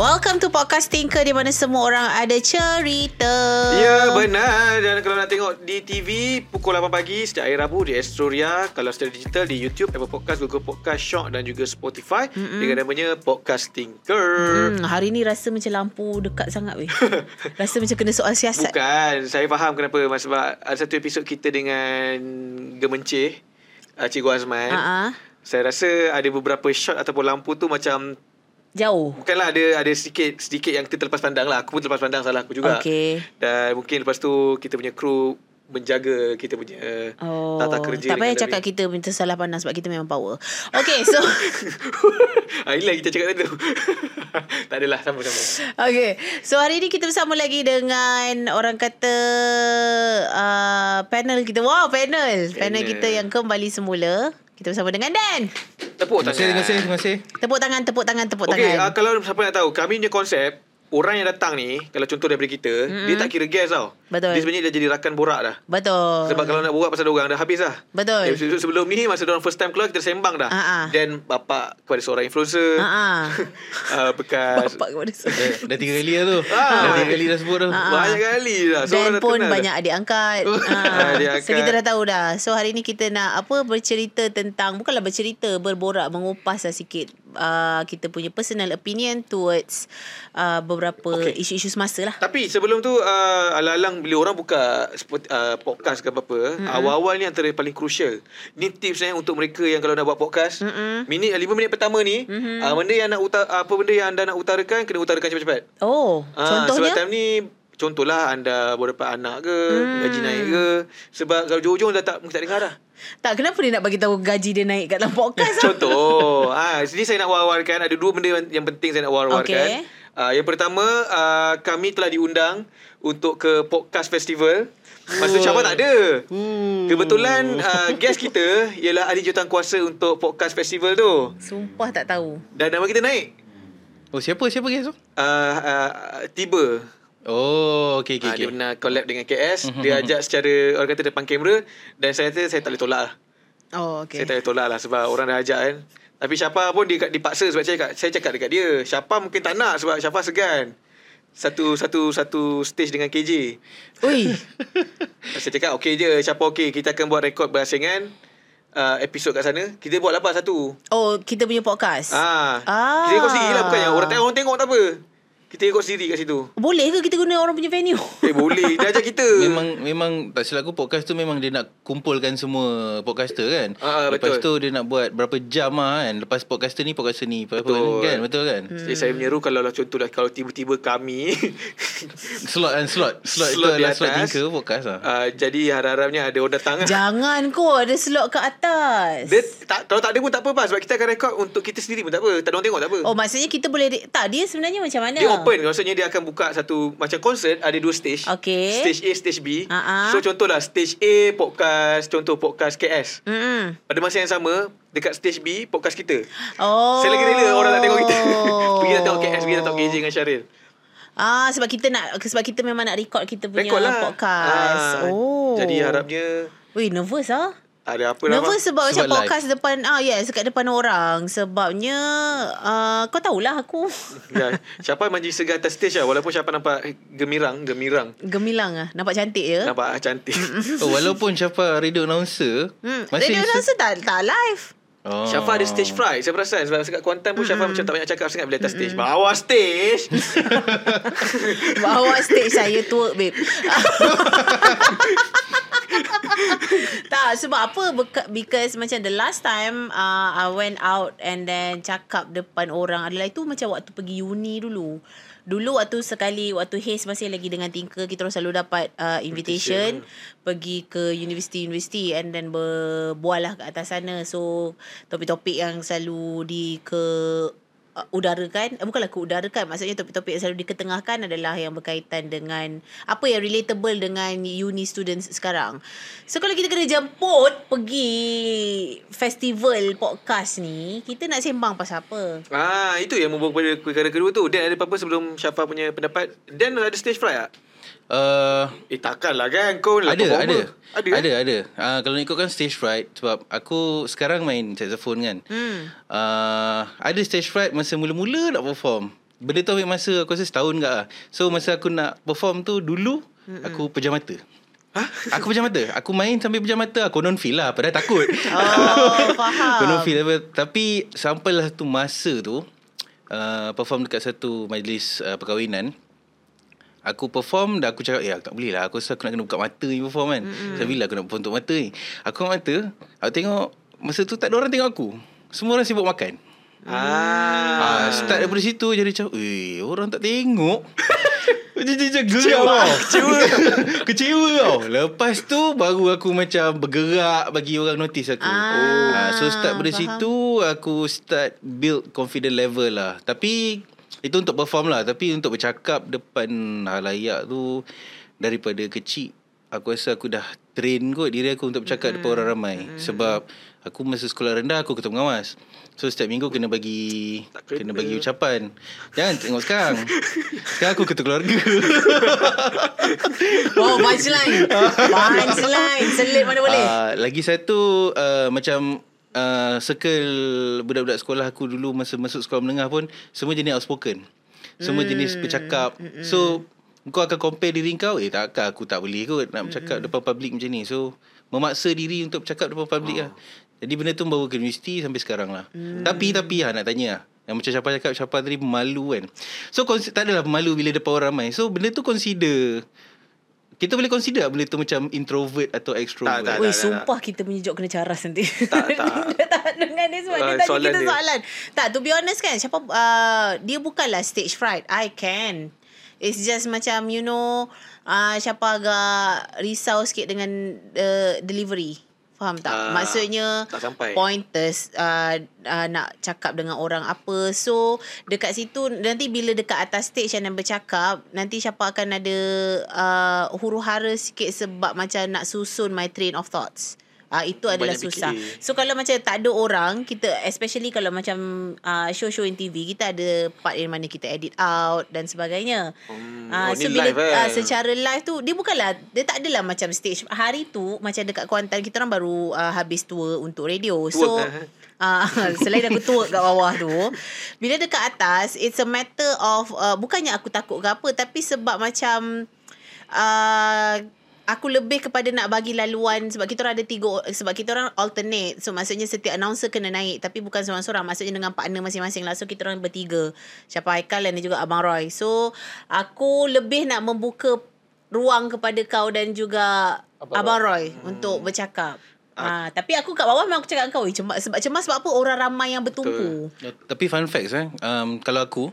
Welcome to Podcast Tinker di mana semua orang ada cerita. Ya benar Dan kalau nak tengok di TV Pukul 8 pagi Setiap hari Rabu Di Astroria Kalau secara digital Di YouTube Apple Podcast Google Podcast Shock Dan juga Spotify mm-hmm. Dengan namanya Podcast Tinker Hmm, hari ni rasa macam lampu dekat sangat weh. rasa macam kena soal siasat. Bukan Saya faham kenapa Sebab ada satu episod kita dengan Gemencih Cikgu Azman Ha-ha. Saya rasa ada beberapa shot Ataupun lampu tu macam Jauh. Bukanlah ada ada sedikit sedikit yang kita terlepas pandang lah. Aku pun terlepas pandang salah aku juga. Okey. Dan mungkin lepas tu kita punya kru menjaga kita punya Oh, tata kerja. tak payah cakap lebih. kita minta salah pandang sebab kita memang power. Okay, so ah, inilah kita cakap tadi tu. tak adalah sama-sama. Okay, so hari ni kita bersama lagi dengan orang kata uh, panel kita. Wow, panel. Panel Panel. kita yang kembali semula. Kita bersama dengan Dan. Tepuk tangan. terima kasih, terima kasih. Tepuk tangan, tepuk tangan, tepuk Okey, tangan. uh, kalau siapa nak tahu, kami punya konsep Orang yang datang ni Kalau contoh daripada kita mm-hmm. Dia tak kira guest tau Betul. Dia sebenarnya dah jadi rakan borak dah Betul. Sebab kalau nak borak pasal orang Dah habis lah Betul. Episod sebelum ni Masa orang first time keluar Kita sembang dah Ha-ha. Dan bapak Kepada seorang influencer Ha-ha. uh, Bekas Bapak kepada saya. Dah, dah tiga kali lah tu. Ah. Dah tiga kali dah sebut tu. Ah. Banyak kali dah So, Dan dah pun kenal dah. banyak adik angkat. ha. Adik So kita dah tahu dah. So hari ni kita nak apa bercerita tentang bukanlah bercerita, berborak, mengupas lah sikit uh, kita punya personal opinion towards uh, beberapa Okay. isu-isu semasa lah. Tapi sebelum tu uh, Alang-alang bila orang buka uh, Podcast ke apa-apa mm-hmm. Awal-awal ni antara paling crucial Ni tips eh Untuk mereka yang kalau nak buat podcast Mm-mm. Minit 5 minit pertama ni mm-hmm. uh, Benda yang nak utar, Apa benda yang anda nak utarakan Kena utarakan cepat-cepat Oh, Sebab contohnya time ni Contohlah anda baru dapat anak ke Hmm. Gaji naik ke Sebab kalau hujung-hujung dah tak Mungkin tak dengar dah tak kenapa dia nak bagi tahu gaji dia naik kat dalam podcast? Contoh ah, Sini saya nak war-warkan Ada dua benda yang- penting Saya nak war-warkan Okey. Ah, Yang pertama ah, Kami telah diundang Untuk ke podcast festival Masa Oh. Syafah tak ada Hmm. Kebetulan uh, guest kita Ialah ahli jurutan kuasa Untuk podcast festival tu Sumpah tak tahu. Dan nama kita naik Oh, siapa? Siapa guys tu? uh, uh, Tiba Oh, okey, okey, Ah, okey. Dia pernah collab dengan KS Mhm, Dia mhm. ajak secara Orang kata depan kamera Dan saya kata Saya tak boleh tolak lah Oh, okay. Saya okay. tak boleh tolak lah Sebab orang dah ajak kan Tapi Syafa pun dia, dipaksa Sebab saya cakap, saya cakap dekat dia Syafa mungkin tak nak Sebab Syafa segan satu satu satu stage dengan KJ. Ui. Saya cakap okey je, Syafa okey. Kita akan buat rekod berasingan uh, episod kat sana. Kita buat lah apa satu. Oh, kita punya podcast. Ah. Ah. Kita rekod sendiri lah bukan yang orang tengok orang tengok tak apa. Kita rekod sendiri kat situ. Boleh ke kita guna orang punya venue? Eh boleh, dia ajak kita. Memang memang tak silap aku podcast tu memang dia nak kumpulkan semua podcaster kan. Ah, Lepas betul. tu dia nak buat berapa jam lah kan. Lepas podcaster ni podcaster ni. Betul. Betul. kan? Betul kan? Hmm. Jadi saya menyeru kalau lah contoh lah kalau tiba-tiba kami Slot kan slot. Slot, Slot itu adalah slot atas. tinker podcast lah. uh, jadi harap-harapnya ada orang datang lah. Jangan kau ada slot ke atas. Dia tak, kalau tak ada pun tak apa pas sebab kita akan rekod untuk kita sendiri pun tak apa. Tak ada orang tengok tak apa. Oh maksudnya kita boleh Tak dia sebenarnya macam mana Dia open Maksudnya dia akan buka satu Macam konsert Ada dua stage Okey. Stage A Stage B Ha-ha. So contohlah Stage A Podcast Contoh podcast KS Mm-mm. Pada masa yang sama Dekat stage B Podcast kita Oh Saya lagi rela Orang nak tengok kita Pergi nak tengok KS Pergi nak tengok KJ dengan Syaril Ah sebab kita nak sebab kita memang nak record kita punya lah podcast. Ah, oh. Jadi harapnya Wih nervous ah. Ada apa lah Nervous sebab, Sebab macam live. podcast depan ah yes dekat depan orang sebabnya uh, kau tahulah aku ya, Siapa manji segar atas stage lah Walaupun siapa nampak Gemirang Gemirang gemilang ah nampak cantik je. Nampak cantik Oh, walaupun Syafa radio announcer. Hmm. masih Radio rasa tak tak live. Oh. Syafa ada stage fright Saya perasan Sebab dekat Kuantan pun Syafa macam tak banyak cakap sangat Bila atas stage Bawah stage Bawa stage saya twerk babe. tak sebab apa because macam the last time uh, I went out and then cakap depan orang adalah itu macam waktu pergi uni dulu. Dulu waktu sekali waktu Haze masih lagi dengan Tinker kita orang selalu dapat uh, invitation, pergi ke universiti-universiti and then berbual lah kat atas sana. So topik-topik yang selalu di ke uh, udarakan eh, bukanlah ke udarakan maksudnya topik-topik yang selalu diketengahkan adalah yang berkaitan dengan apa yang relatable dengan uni students sekarang. So kalau kita kena jemput pergi festival podcast ni, kita nak sembang pasal apa? Ah, itu yang membawa kepada perkara kedua tu. Dan ada apa-apa sebelum Syafa punya pendapat? Dan ada stage fright tak? Uh, Eh takkanlah kan kau lah ada, ada, performer. ada, eh? ada, ada. Uh, kalau nak ikutkan stage fright sebab aku sekarang main saxophone kan. Hmm. Uh, ada stage fright masa mula-mula nak perform. benda tu ambil masa aku rasa setahun ke lah. So masa aku nak perform tu dulu aku pejam mata. Hah? Aku pejam mata. Aku main sambil pejam mata. Aku non feel lah. Padahal takut. Oh, faham. Aku non feel. apa. Tapi sampailah tu masa tu. Uh, perform dekat satu majlis uh, perkahwinan. Aku perform dan aku cakap, ya tak boleh lah. Aku rasa aku nak kena buka mata ni perform kan. Mm-hmm. Saya bila aku nak perform untuk mata ni. Aku buka mata. Aku tengok, masa tu tak ada orang tengok aku. Semua orang sibuk makan. Ah. Ah, start daripada situ jadi macam, eh orang tak tengok. Macam tau. Kecewa. Kecewa tau. Lepas tu baru aku macam bergerak bagi orang notice aku. Ah, Ah, so start dari faham. situ aku start build confident level lah. Tapi itu untuk perform lah. Tapi untuk bercakap depan halayak tu daripada kecil aku rasa aku dah train kot diri aku untuk bercakap depan orang ramai. Sebab aku masa sekolah rendah aku ketua pengawas. So setiap minggu kena bagi Tak kena. kena bagi ucapan. Jangan tengok sekarang. Sekarang aku ketua keluarga. Oh, punchline. punchline. Selit mana boleh. Uh, lagi satu uh, macam uh, circle budak-budak sekolah aku dulu masa masuk sekolah menengah pun semua jenis outspoken. Semua Hmm. jenis bercakap. So kau akan compare diri kau eh takkan aku tak boleh kot nak bercakap depan public macam ni. So memaksa diri untuk bercakap depan public Oh. lah. Jadi benda tu membawa ke universiti sampai sekarang lah. Hmm. Tapi tapi lah nak tanya lah. Yang macam Syafah cakap Syafah tadi pemalu kan. So tak adalah pemalu bila depan orang ramai. So benda tu consider kita boleh consider tak benda tu macam introvert atau extrovert? Tak, tak. Weh, sumpah kita punya job kena caras nanti. Tak, tak. Dia tak dengan dia sebab Ah, dia tanya soalan kita dia. soalan. Tak, to be honest kan, siapa uh, dia bukanlah stage fright. I can. It's just macam, you know, uh, siapa agak risau sikit dengan uh, delivery. Faham tak? Ah, Maksudnya tak sampai. pointers uh, uh, nak cakap dengan orang apa. So dekat situ nanti bila dekat atas stage yang bercakap, nanti siapa akan ada uh, huru-hara sikit sebab macam nak susun my train of thoughts. Ah uh, itu adalah Banyak susah. fikir. So kalau macam tak ada orang, kita especially kalau macam uh, show-show in TV, kita ada part yang mana kita edit out dan sebagainya. Hmm. Ah, Oh, so ni bila live, eh? ah, secara live tu dia bukanlah dia tak adalah macam stage hari tu macam dekat Kuantan kita orang baru uh, habis tour untuk radio. So Twerk, eh? Ah, selain aku twerk kat bawah tu Bila dekat atas It's a matter of uh, Bukannya aku takut ke apa Tapi sebab macam uh, Aku lebih kepada nak bagi laluan Sebab kita orang ada tiga Sebab kita orang alternate. So maksudnya setiap announcer kena naik Tapi bukan seorang-seorang. Maksudnya dengan partner masing-masing lah. So kita orang bertiga. Siapa Haikal dan juga Abang Roy. So Aku lebih nak membuka Ruang kepada kau dan juga Abang Abang Roy, Untuk bercakap. Ha, tapi aku kat bawah memang aku cakap kau "Eh, cemas sebab cemas sebab apa? Orang ramai yang bertumpu. Ya, Tapi fun facts eh. Um, kalau aku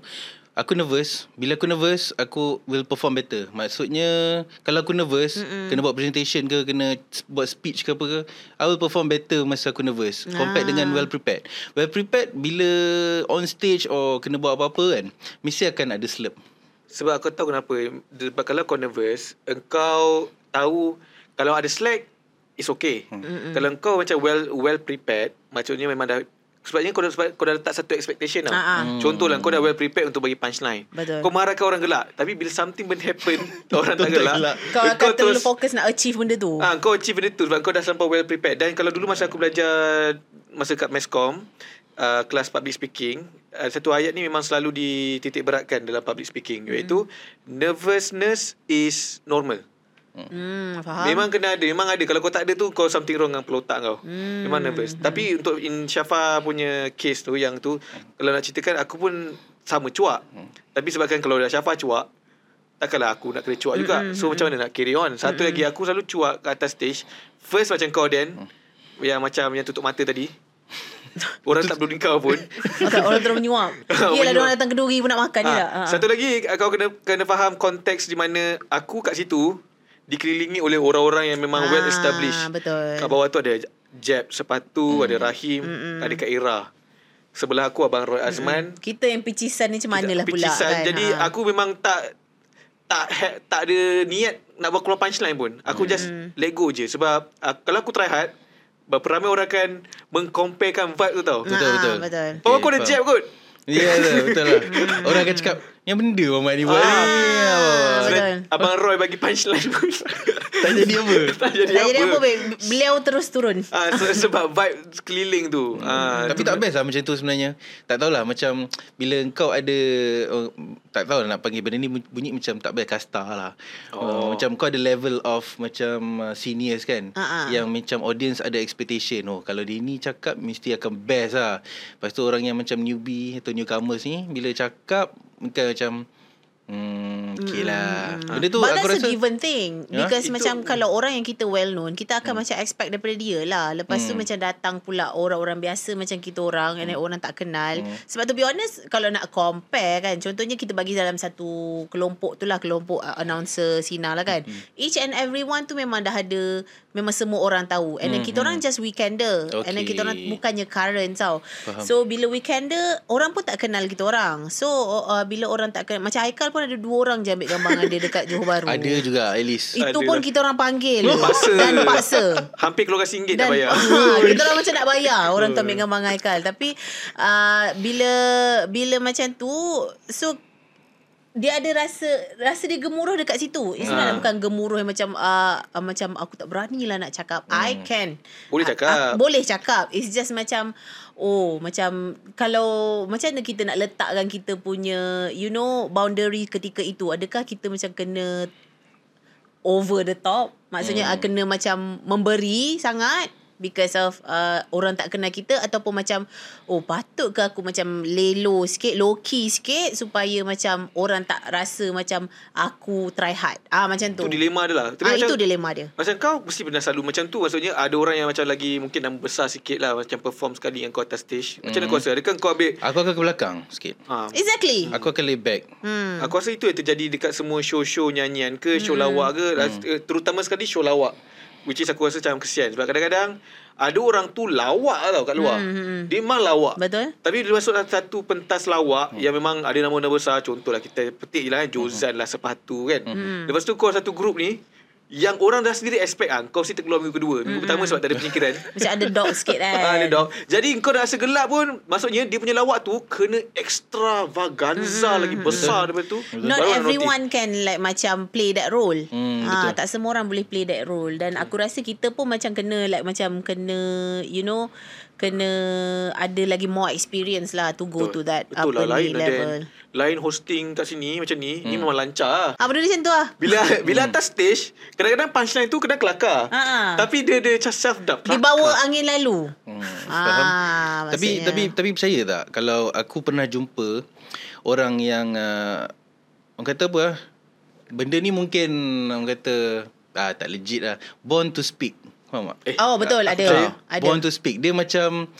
Aku nervous Bila aku nervous Aku will perform better Maksudnya Kalau aku nervous Mm-mm. Kena buat presentation ke Kena buat speech ke apa ke I will perform better Masa aku nervous Compared Ah. dengan well prepared Well prepared Bila on stage Or kena buat apa-apa kan Mesti akan ada slip Sebab aku tahu kenapa. Sebab kalau kau nervous, engkau tahu kalau ada slack, it's okay. Hmm. Kalau engkau macam well well prepared, maksudnya memang dah sebabnya kau dah, sebab kau dah letak satu expectation tau. Ah. Hmm. Contohlah kau dah well prepared untuk bagi punchline. Betul. Kau marahkan orang gelak. Tapi bila something been happen, orang tak gelak. gelak. Kau akan terlalu fokus nak achieve benda tu. Ah, kau achieve benda tu sebab kau dah sampai well prepared. Dan kalau dulu masa aku belajar masa kat Mescom, uh, kelas public speaking, uh, satu ayat ni memang selalu dititik beratkan dalam public speaking iaitu nervousness is normal. Hmm, faham. Memang kena ada Memang ada. Kalau kau tak ada tu Kau something wrong dengan kepala otak kau. Hmm. Memang nervous. Tapi untuk in Syafa punya case tu Yang tu Kalau nak ceritakan Aku pun Sama cuak. Tapi sebabkan kalau dah Syafa cuak Takkanlah aku nak kena cuak juga. So macam mana nak carry on? Satu lagi aku selalu cuak Kat atas stage. First macam kau Dan Yang macam Yang tutup mata tadi. Orang tak perlu kau pun. Orang, orang terus menyuap. Yelah dia orang datang keduri pun nak makan tak. Ha. Satu lagi kau kena kena faham konteks di mana aku kat situ dikelilingi oleh orang-orang yang memang Ah, well established. betul. Kat bawah tu ada Jeb sepatu, ada Rahim, ada Kak Ira. Sebelah aku abang Roy Azman. Kita yang picisan ni macam mana lah pula kan. Jadi Ha. aku memang tak tak ha- tak ada niat nak buat keluar punchline pun. Aku just let go je sebab uh, kalau aku try hard berapa ramai orang akan mengcomparekan vibe tu tau. Betul, Ah, betul. betul. Oh Okay, aku ada jab kot. Ya yeah, betul lah. Orang akan cakap yang benda Muhammad ni buat Ah. ni. Ah, betul. Abang Roy bagi punchline pun. Tak jadi apa. tak jadi Tak jadi apa. apa babe. Beliau terus turun. Ah, se- sebab vibe sekeliling tu. Ah, Tapi tak best lah macam tu sebenarnya. Tak tahulah macam bila kau ada oh, tak tahu nak panggil benda ni bunyi macam tak best kasta lah. Oh. Oh. Uh, macam kau ada level of macam uh, seniors kan. Ha-ha. Yang macam audience ada expectation. Oh kalau dia ni cakap mesti akan best lah. Lepas tu orang yang macam newbie atau newcomers ni bila cakap mungkin macam Hmm, okay lah. Benda tu But aku that's rasa a given thing. Ya, Because itu- macam Kalau orang yang kita well known Kita akan macam expect daripada dia lah. Lepas tu macam datang pula Orang-orang biasa Macam kita orang And then orang tak kenal. Sebab to be honest Kalau nak compare kan Contohnya kita bagi dalam satu Kelompok tu lah Kelompok uh, announcer Sina lah kan. Each and everyone tu Memang dah ada Memang semua orang tahu And then kita orang just weekender And then kita orang Okay. Bukannya current tau Faham. So bila weekender Orang pun tak kenal kita orang So uh, bila orang tak kenal Macam Haikal pun ada dua orang je ambil gambar dengan dia dekat Johor Bahru. ada juga at least. Itu Ada pun lah. kita orang panggil. Paksa. Dan paksa. Hampir keluar RM1 nak Dan bayar. ha, kita orang macam nak bayar orang tu ambil gambar dengan Haikal. Tapi uh, bila bila macam tu so dia ada rasa rasa dia gemuruh dekat situ. It's Ah. not bukan gemuruh yang macam uh, uh, macam aku tak berani lah nak cakap. I can. Boleh cakap. ah, boleh cakap. It's just macam oh macam kalau macam mana kita nak letakkan kita punya you know boundary ketika itu. Adakah kita macam kena over the top? Maksudnya hmm. kena macam memberi sangat because of uh, orang tak kenal kita ataupun macam oh patut ke aku macam lelo sikit low key sikit supaya macam orang tak rasa macam aku try hard. Ah macam tu. Itu dilema dia lah. Tapi ah macam, itu dilema dia. Macam kau mesti pernah selalu macam tu. Maksudnya ada orang yang macam lagi Mungkin nama besar sikit lah Macam perform sekali yang kau atas stage. Macam mana kau rasa? Adakah kau ambil Aku akan ke belakang sikit. ha, exactly. Aku akan lay back. hmm. Aku rasa itu yang terjadi Dekat semua show-show nyanyian ke Show lawak ke. Eh, Terutama sekali show lawak Which is aku rasa macam kesian Sebab kadang-kadang Ada orang tu lawak tau kat luar Hmm, Dia memang lawak betul Tapi dia masuk dalam satu pentas lawak hmm. yang memang ada nama-nama besar. Contohlah kita petik je lah kan. Jozan lah sepatu kan. Hmm. Lepas tu kau satu grup ni yang orang dah sendiri expect kan kau mesti terkeluar minggu kedua. Minggu pertama sebab tak ada penyikiran. macam ada dog sikit kan Ah, ada dog. Jadi kau dah rasa gelap pun Maksudnya dia punya lawak tu Kena extravaganza hmm. lagi besar daripada tu Not Baru everyone can like macam play that role. Hmm, ha, betul. tak semua orang boleh play that role dan aku rasa kita pun macam kena like macam kena you know kena ada lagi more experience lah to go to that Betul apa lah lain lah level. Dan. Lain hosting kat sini Macam ni Ni memang lancar lah Ah benda macam tu lah. Bila bila atas stage Kadang-kadang punchline tu Kena kelakar Ha, ha. Tapi dia dia macam self dub Di bawah angin lalu. Hmm, faham? Ah, Tapi tapi tapi percaya tak kalau aku pernah jumpa orang yang uh, orang kata apa ah, benda ni mungkin orang kata ah tak legit lah born to speak faham tak? Eh, Oh betul ada. Ada. Born to speak Dia macam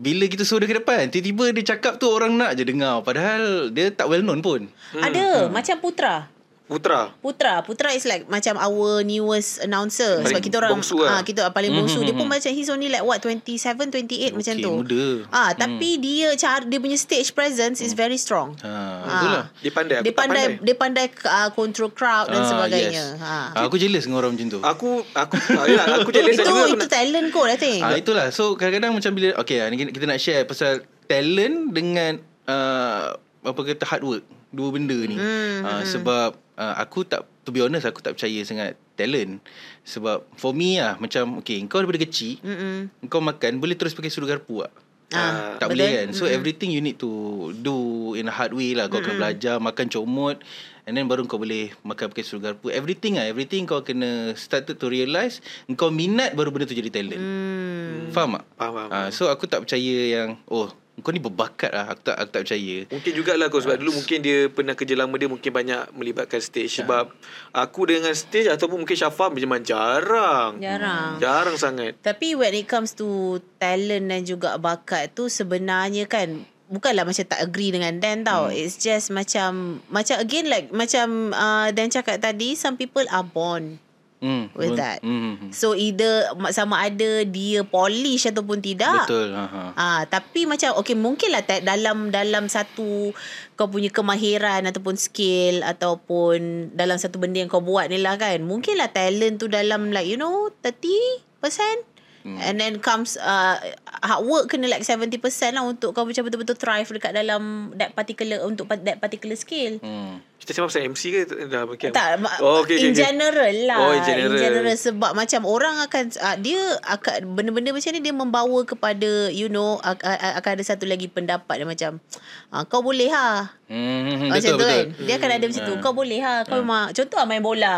Bila kita suruh dia ke depan Tiba-tiba dia cakap tu Orang nak je dengar Padahal Dia tak well known pun Ada macam Putra. Putra. Putra. Putra is like Macam our newest announcer. Paling Sebab kita orang bongsu lah. ah Kita paling bongsu. Dia pun macam He's only like what 27 28 macam Okay, tu? muda. ah Tapi dia cara Dia punya stage presence Is very strong. Ha, Betul lah. Dia pandai aku Dia tak pandai, Dia pandai uh, Control crowd Dan sebagainya. yes. ha. Ah, Aku jealous dengan orang macam tu. Aku Aku yelah, Aku jealous Itu juga. aku itu nak- talent kot I think. Ah itulah. So kadang-kadang macam bila okay kita nak share pasal talent dengan uh, apa kata hard work. Dua benda ni. Hmm, uh, sebab uh, aku tak to be honest aku tak percaya sangat talent. Sebab for me ah macam okay kau daripada kecil Mm-mm. kau makan boleh terus pakai sudu garpu tak? Ah, tak betul. boleh kan So everything you need to Do in a hard way lah Kau kena belajar Makan comot And then baru kau boleh Makan pakai sudu garpu Everything lah Everything kau kena Started to realise Kau minat Baru benda tu jadi talent Hmm. Faham tak? Faham, faham, Ah, So aku tak percaya yang Oh kau ni berbakat lah Aku tak, aku tak percaya. Mungkin jugalah kau Sebab dulu mungkin dia Pernah kerja lama dia Mungkin banyak melibatkan stage. Sebab Aku dengan stage Ataupun mungkin Syafa Memang jarang. Jarang. Jarang sangat. Tapi when it comes to talent dan juga bakat tu sebenarnya kan bukanlah macam tak agree dengan Dan tau. Hmm. It's just macam macam again like macam uh, Dan cakap tadi some people are born hmm, with that. hmm, hmm. So either sama ada dia polish ataupun tidak. Betul ha, ha. Ah, tapi macam okay mungkinlah tak dalam dalam satu kau punya kemahiran ataupun skill ataupun dalam satu benda yang kau buat ni lah kan. Mungkinlah talent tu dalam like you know 30% Hmm. And then comes uh, hard work kena like 70% lah untuk kau macam betul-betul thrive dekat dalam that particular untuk pa- that particular skill. Hmm. Kita cakap pasal MC ke? Dah, okay. Tak, oh, okay, in okay, okay. general lah. Oh, in general. In general sebab macam orang akan uh, dia akan benda-benda macam ni dia membawa kepada you know ak- ak- akan ada satu lagi pendapat dia macam uh, kau boleh ha. Hmm, Macam betul tu betul. kan. Dia akan ada macam tu. Kau boleh ha. Kau memang contoh lah main bola.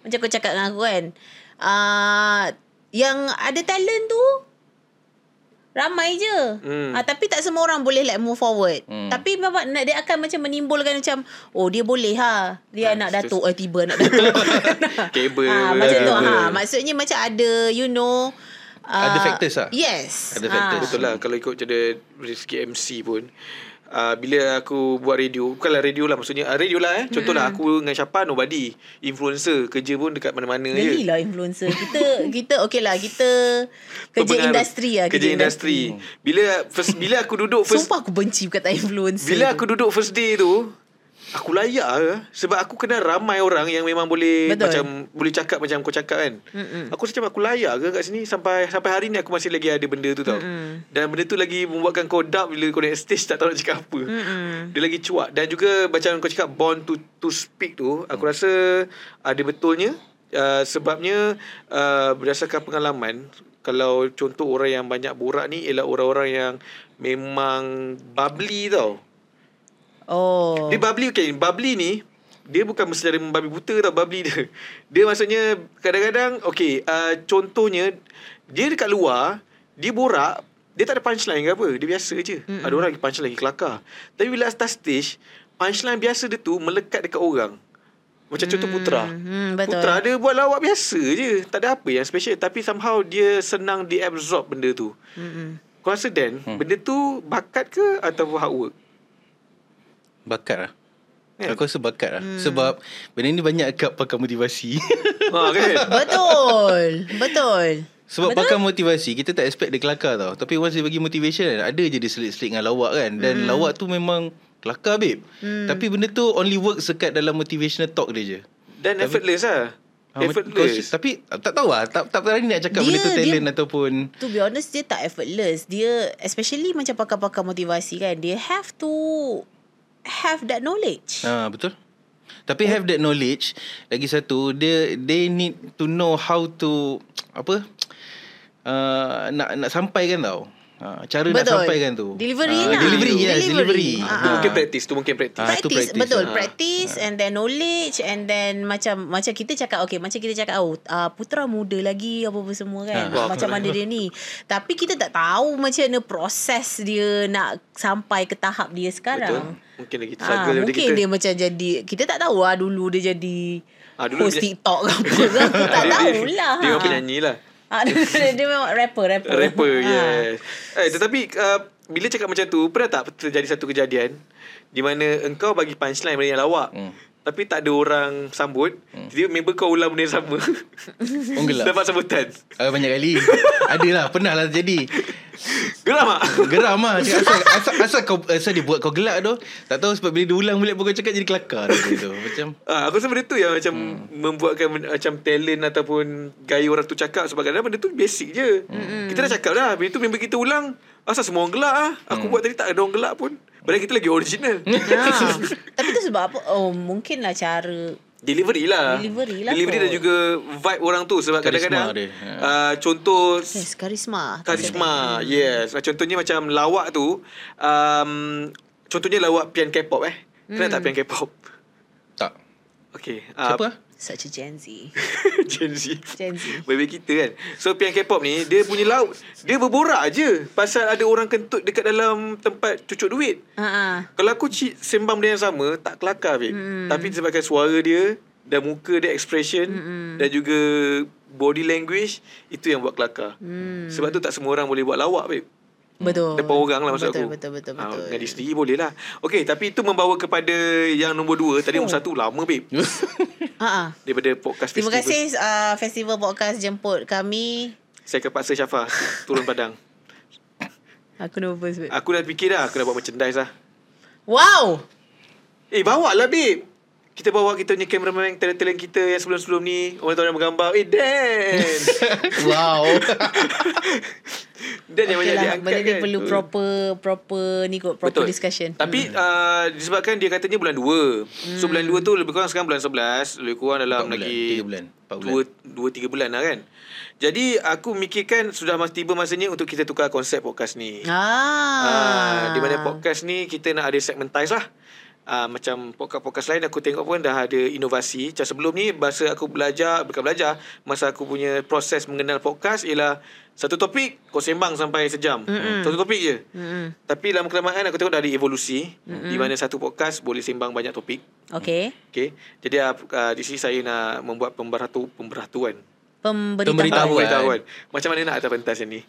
Macam kau cakap dengan aku kan. Uh, yang ada talent tu ramai je. Hmm. Ah tapi tak semua orang boleh like move forward. Hmm. Tapi memang nak- dia akan macam menimbulkan macam oh dia boleh ha. Dia anak betul. datuk eh tiba anak datuk. Kabel. ah macam tu ha. Maksudnya macam ada you know Ada ah, factors lah. Yes. Ada factors. Betul lah kalau ikut cara dari segi MC pun uh, bila aku buat radio bukanlah radio lah maksudnya uh, radio lah eh contohlah aku dengan Syapa nobody influencer kerja pun dekat mana-mana Geli je lah influencer. Kita kita okey lah kita kerja Berpengaruh. industri lah. kerja industri bila first bila aku duduk first Sumpah aku benci kata influencer. bila aku duduk first day tu aku layak ke sebab aku kenal ramai orang yang memang boleh Betul. macam boleh cakap macam kau cakap kan Mm-mm. aku macam aku layak ke kat sini sampai sampai hari ni aku masih lagi ada benda tu tau Mm-mm. dan benda tu lagi membuatkan kau doubt bila kau naik stage tak tahu nak cakap apa Mm-mm. dia lagi cuak dan juga macam kau cakap born to to speak tu aku rasa ada betulnya uh, sebabnya uh, berdasarkan pengalaman kalau contoh orang yang banyak borak ni ialah orang-orang yang memang bubbly tau Oh. dia bubbly okay. Bubbly ni dia bukan mesti dari membabi buta tau bubbly dia. Dia maksudnya kadang-kadang okay uh, contohnya dia dekat luar dia borak dia tak ada punchline ke apa dia biasa je. Mm-mm. ada orang lagi punchline lagi kelakar. Tapi bila atas stage punchline biasa dia tu melekat dekat orang. Macam contoh Putra. Hmm, betul. Putra dia buat lawak biasa je. Tak ada apa yang special. Tapi somehow dia senang diabsorb benda tu. Mm-mm. Kau rasa Dan hmm. Benda tu bakat ke Atau hard work Bakat lah. Kan? Aku rasa bakat lah. Sebab benda ni banyak kat pakar motivasi. ha, kan? Betul. Betul. Sebab Betul? pakar motivasi kita tak expect dia kelakar tau. Tapi once dia bagi motivation ada je dia selit-selit dengan lawak kan. Dan Hmm. lawak tu memang kelakar babe. Tapi benda tu only work sekat dalam motivational talk dia je. Dan effortless lah Ha, Effortless kau- Tapi tak tahu lah. Tak, tak berani nak cakap Dia- benda tu dia- talent ataupun... To be honest Dia tak effortless Dia Especially macam pakar-pakar motivasi kan They have to Have that knowledge Ha, betul. Tapi have that knowledge lagi satu dia they need to know how to apa uh, nak nak sampaikan tau. Ha, cara nak Betul. sampaikan tu. Delivery Ah, lah. Delivery, yes, Delivery. delivery. Ah, Tu ah. mungkin practice Tu mungkin practice tu practice, practice betul lah. practice and then knowledge and then macam macam kita cakap okay macam kita cakap oh uh, putra muda lagi apa apa semua kan Ah. macam mana dia ni tapi kita tak tahu macam mana proses dia nak sampai ke tahap dia Betul sekarang Mungkin lagi Ah, struggle daripada mungkin kita dia macam jadi kita tak tahu lah dulu dia jadi Ah, dulu host dia- TikTok ke apa aku tak Dia- tahulah Dia memang penyanyi lah Ah, dia, dia memang rapper rapper. Rapper Ah. yes eh, Tetapi uh, Bila cakap macam tu Pernah tak terjadi satu kejadian Di mana engkau bagi punchline Benda yang lawak Hmm. Tapi tak ada orang sambut hmm. Tiba member kau ulang benda yang sama gelak. Dapat sambutan Ah, banyak kali. Adalah, pernah lah jadi. Geram tak? Geram lah. Cakap, asal, asal, asal, kau, asal dia buat kau gelak tu. Tak tahu sebab bila dia ulang balik pun kau cakap jadi kelakar. Tu. Macam, Ah, aku rasa benda tu yang macam hmm. membuatkan macam talent ataupun gaya orang tu cakap sebab kadang benda tu basic je. Hmm. Kita dah cakap dah, bila tu member kita ulang, asal semua orang gelak ah. Aku buat tadi tak ada orang gelak pun. Padahal kita lagi original. Ah. Tapi tu sebab apa? Oh, mungkin lah cara Delivery lah Delivery lah Delivery kot. dan juga Vibe orang tu Sebab Karisma kadang-kadang dia. Uh, Contoh yes, karisma. Karisma Yes Contohnya macam lawak tu um, Contohnya lawak pian K-pop eh Kenal tak pian K-pop tak. Okay Siapa lah? Such a Gen Z. Gen Z Gen Z. Baby kita kan So pian K-pop ni Dia punya laut Dia berborak je Pasal ada orang kentut Dekat dalam tempat cucuk duit ah. Kalau aku ci- sembang benda yang sama Tak kelakar babe hmm. Tapi disebabkan suara dia Dan muka dia expression hmm. Dan juga Body language Itu yang buat kelakar Hmm. Sebab tu tak semua orang boleh buat lawak babe Betul. Depan orang lah maksud betul, aku Betul, betul, Ah, betul. Dengan diri sendiri boleh lah Okay tapi itu membawa kepada Yang nombor dua Tadi nombor satu lama babe Ha ah. Daripada podcast Terima festival kasih uh, Festival Podcast jemput kami. Saya akan paksa Syafa Turun padang Aku nervous. babe. Aku dah fikir dah Aku dah buat merchandise lah Wow! Eh bawa lah babe kita bawa kita punya cameraman talent-talent kita yang sebelum-sebelum ni orang tahu yang menggambar. Eh Dan. Wow. Dan yang Okay banyak lah, diangkat benda ni kan. perlu proper proper ni kot, proper discussion. Tapi uh, disebabkan dia katanya bulan 2. Hmm. So bulan 2 tu lebih kurang sekarang bulan 11, lebih kurang dalam bulan, lagi tiga bulan, empat bulan. 2 2 3 bulan lah kan. Jadi aku mikirkan sudah tiba masanya untuk kita tukar konsep podcast ni. Ah. Ah, di mana podcast ni kita nak ada segmentize lah. Uh, macam podcast-podcast lain aku tengok pun dah ada inovasi. Macam sebelum ni masa aku belajar, bukan belajar, masa aku punya proses mengenal podcast ialah satu topik kau sembang sampai sejam. Mm-hmm. Satu topik je. Mm-mm. Tapi lama kelamaan aku tengok dah ada evolusi mm-hmm. di mana satu podcast boleh sembang banyak topik. Okay. Okay. Jadi uh, di sini saya nak membuat pemberatu pemberatuan. Pemberitahuan. Pemberitahuan. Pemberitahuan. Macam mana nak atas pentas yang ni?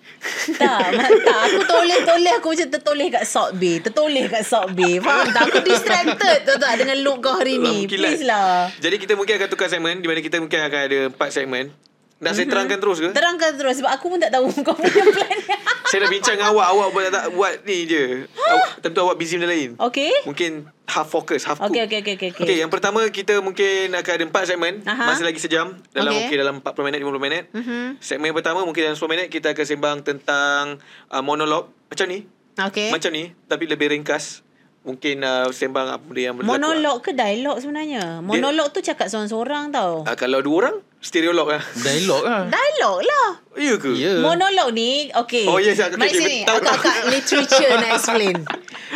Tak, tak. Aku toleh-toleh. Aku macam tertoleh kat Salt Bay. Tertoleh kat Salt Bay. Faham tak? Aku distracted tahu tak dengan look kau hari ni. Please lah. Jadi kita mungkin akan tukar segmen di mana kita mungkin akan ada empat segmen. Nak saya terangkan terus ke? Terangkan terus sebab aku pun tak tahu kau punya plan. saya dah bincang dengan awak, awak buat tak buat ni je. Awak, tentu awak busy benda lain. okay. Mungkin half focus, half cook. Okay, okay, okay, okay, okay. Yang pertama kita mungkin akan ada empat segmen. Aha. Masih lagi sejam. Dalam Okay. okay. dalam 40 minit, 50 minit. Mhm. Segmen pertama mungkin dalam 10 minit kita akan sembang tentang uh, monolog. Macam ni. Okay. Macam ni. Tapi lebih ringkas. Mungkin uh, sembang apa benda yang berlaku. Monolog ke dialog sebenarnya? Monolog tu cakap seorang-seorang tau. Uh, kalau dua orang, stereolog lah. Dialog lah. Dialog lah. Ya ke? Ya. Monolog ni Okay Oh, yes, aku- Mari okay, sini tahu, Aku tahu. akak literature nak explain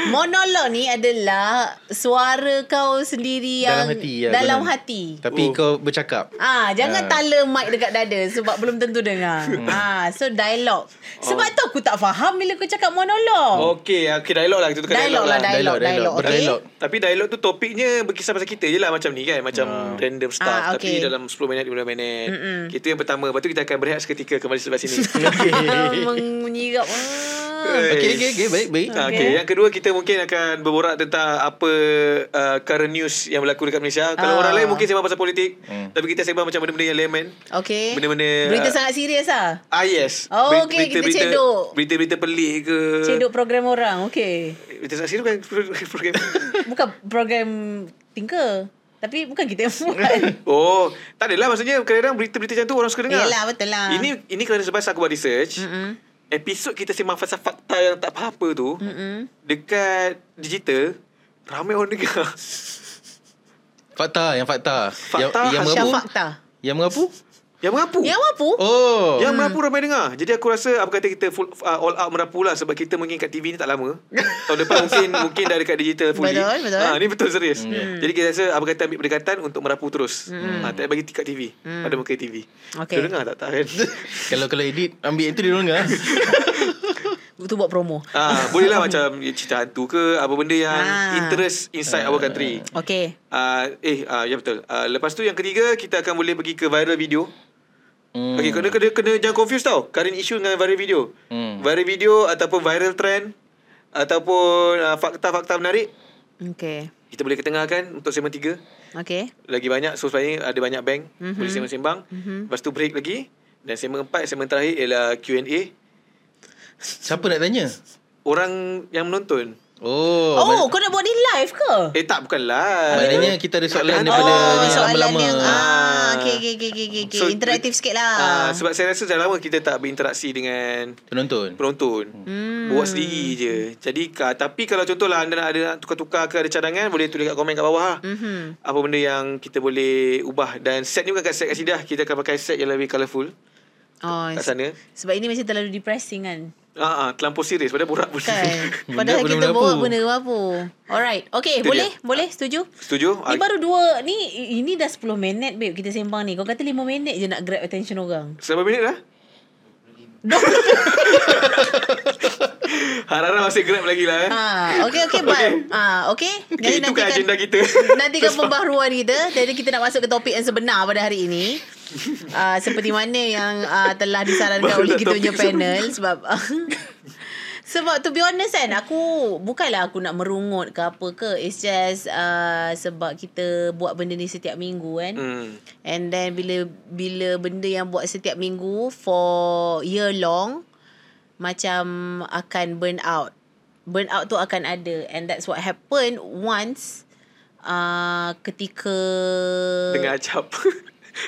Monolog ni adalah Suara kau sendiri yang Dalam hati ya, Dalam benar. hati Oh. Tapi kau bercakap. Ah, jangan Ah. tala mic dekat dada sebab belum tentu dengar. ah, so dialog. Sebab Oh. tu aku tak faham bila kau cakap monolog. Okey, okay, dialog lah. Kita tukar Dialog dialog, lah, lah. dialog, Dialog, dialog. dialog. okay? Berdialog. Tapi dialog tu topiknya berkisah pasal kita je lah macam ni kan. Macam Ah. random stuff. Ah, Tapi okay. dalam 10 minit, 15 minit. Itu yang pertama. Lepas tu kita akan berehat seketika kembali sebelah sini. Menyirap. Ah. Okey, okey, okey. Baik, baik. Ah, Okay. Okay. Yang kedua kita mungkin akan berborak tentang apa uh, current news yang berlaku dekat Malaysia. Kalau Ah. orang lain mungkin sembang pasal politik, Hmm. tapi kita sembang macam benda-benda yang layman. Okay. Benda-benda, Berita ah, sangat serius lah. Ah yes. Oh, okey, kita cedok. Berita-berita pelik ke. Cedok program orang. Okay. Berita sangat serius bukan program. Bukan program Tinker. Tapi bukan kita yang buat. Oh, tak adalah maksudnya kadang-kadang berita-berita macam tu orang suka dengar. Yelah, betul lah. Ini ini kerana sebab aku buat research. Mm-mm. Episod kita sembang pasal fakta yang tak apa-apa tu Mm-mm. dekat digital ramai orang dengar. Fakta, yang fakta. Fakta yang, yang hasil mengapu? fakta. Yang mengapu? Yang mengapu. Yang apa? Oh. Yang merapu ramai dengar. Jadi aku rasa apa kata kita full uh, all out merapu lah sebab kita mungkin kat TV ni tak lama. Tahun depan mungkin mungkin dah dekat digital fully. Betul, betul. Ha, ni betul serius. Hmm. Jadi kita rasa apa kata ambil pendekatan untuk merapu terus. Hmm. Ha, tak bagi kat TV hmm. pada muka TV. Okey. Kau dengar tak tak kan? kalau kalau edit ambil itu dia dengar. Tu buat promo. Ah, boleh lah macam cerita hantu ke apa benda yang Ah. interest inside our country. Okay. Ah, eh ah, ya betul. Ah, lepas tu yang ketiga kita akan boleh pergi ke viral video. Hmm. Okay, kena, kena, kena jangan confuse tau. Current issue dengan viral video. Hmm. Viral video ataupun viral trend ataupun uh, fakta-fakta menarik Okay. kita boleh ketengahkan untuk segmen 3. Okay. Lagi banyak so sebenarnya ada banyak bank Mhm. mm-hmm. boleh sembang-sembang. Mm-hmm. Lepas tu break lagi dan segmen 4 segmen terakhir ialah Q&A. Siapa nak tanya? Orang yang menonton. Oh. Oh, kau nak buat ni live ke? Eh tak bukan lah. Maknanya kita ada soalan Ada- daripada oh, ni soalan lama-lama. yang Ah. Okay, okay, okay, okay, okay. So, Interaktif sikit lah. Ah, sebab saya rasa dah lama kita tak berinteraksi dengan Penonton. penonton. Hmm. Buat sendiri je. Jadi ka, tapi kalau contohlah anda nak ada nak tukar-tukar ke ada cadangan boleh tulis kat komen kat bawah lah. Mhm. Apa benda yang kita boleh ubah dan set ni bukan kat set kat sidah. Kita akan pakai set yang lebih colourful Oh, kat sana. sebab ini macam terlalu depressing kan. Ah, ah terlampau serius pada borak pun. Kan? Benda Padahal kita bawa apa? benda apa. Alright. Okay, Itu boleh? dia. Boleh? Setuju? Setuju? Ni baru dua Ni ini dah 10 minit babe Kita sembang ni Kau kata 5 minit je Nak grab attention orang Berapa minit dah? Harap-harap masih grab lagi lah eh. ha, Okay okay but Okay. ha, Okay Okay, itu kan agenda kita. Nantikan pembaharuan kita Jadi kita nak masuk ke topik yang sebenar pada hari ini uh, Seperti mana yang uh, Telah disarankan oleh kita punya panel Sebab Sebab to be honest kan Aku Bukanlah aku nak merungut ke apa ke It's just uh, Sebab kita Buat benda ni setiap minggu kan Hmm. And then bila bila benda yang buat setiap minggu for year long macam akan burn out. Burn out tu akan ada and that's what happened once uh, ketika Dengan acap.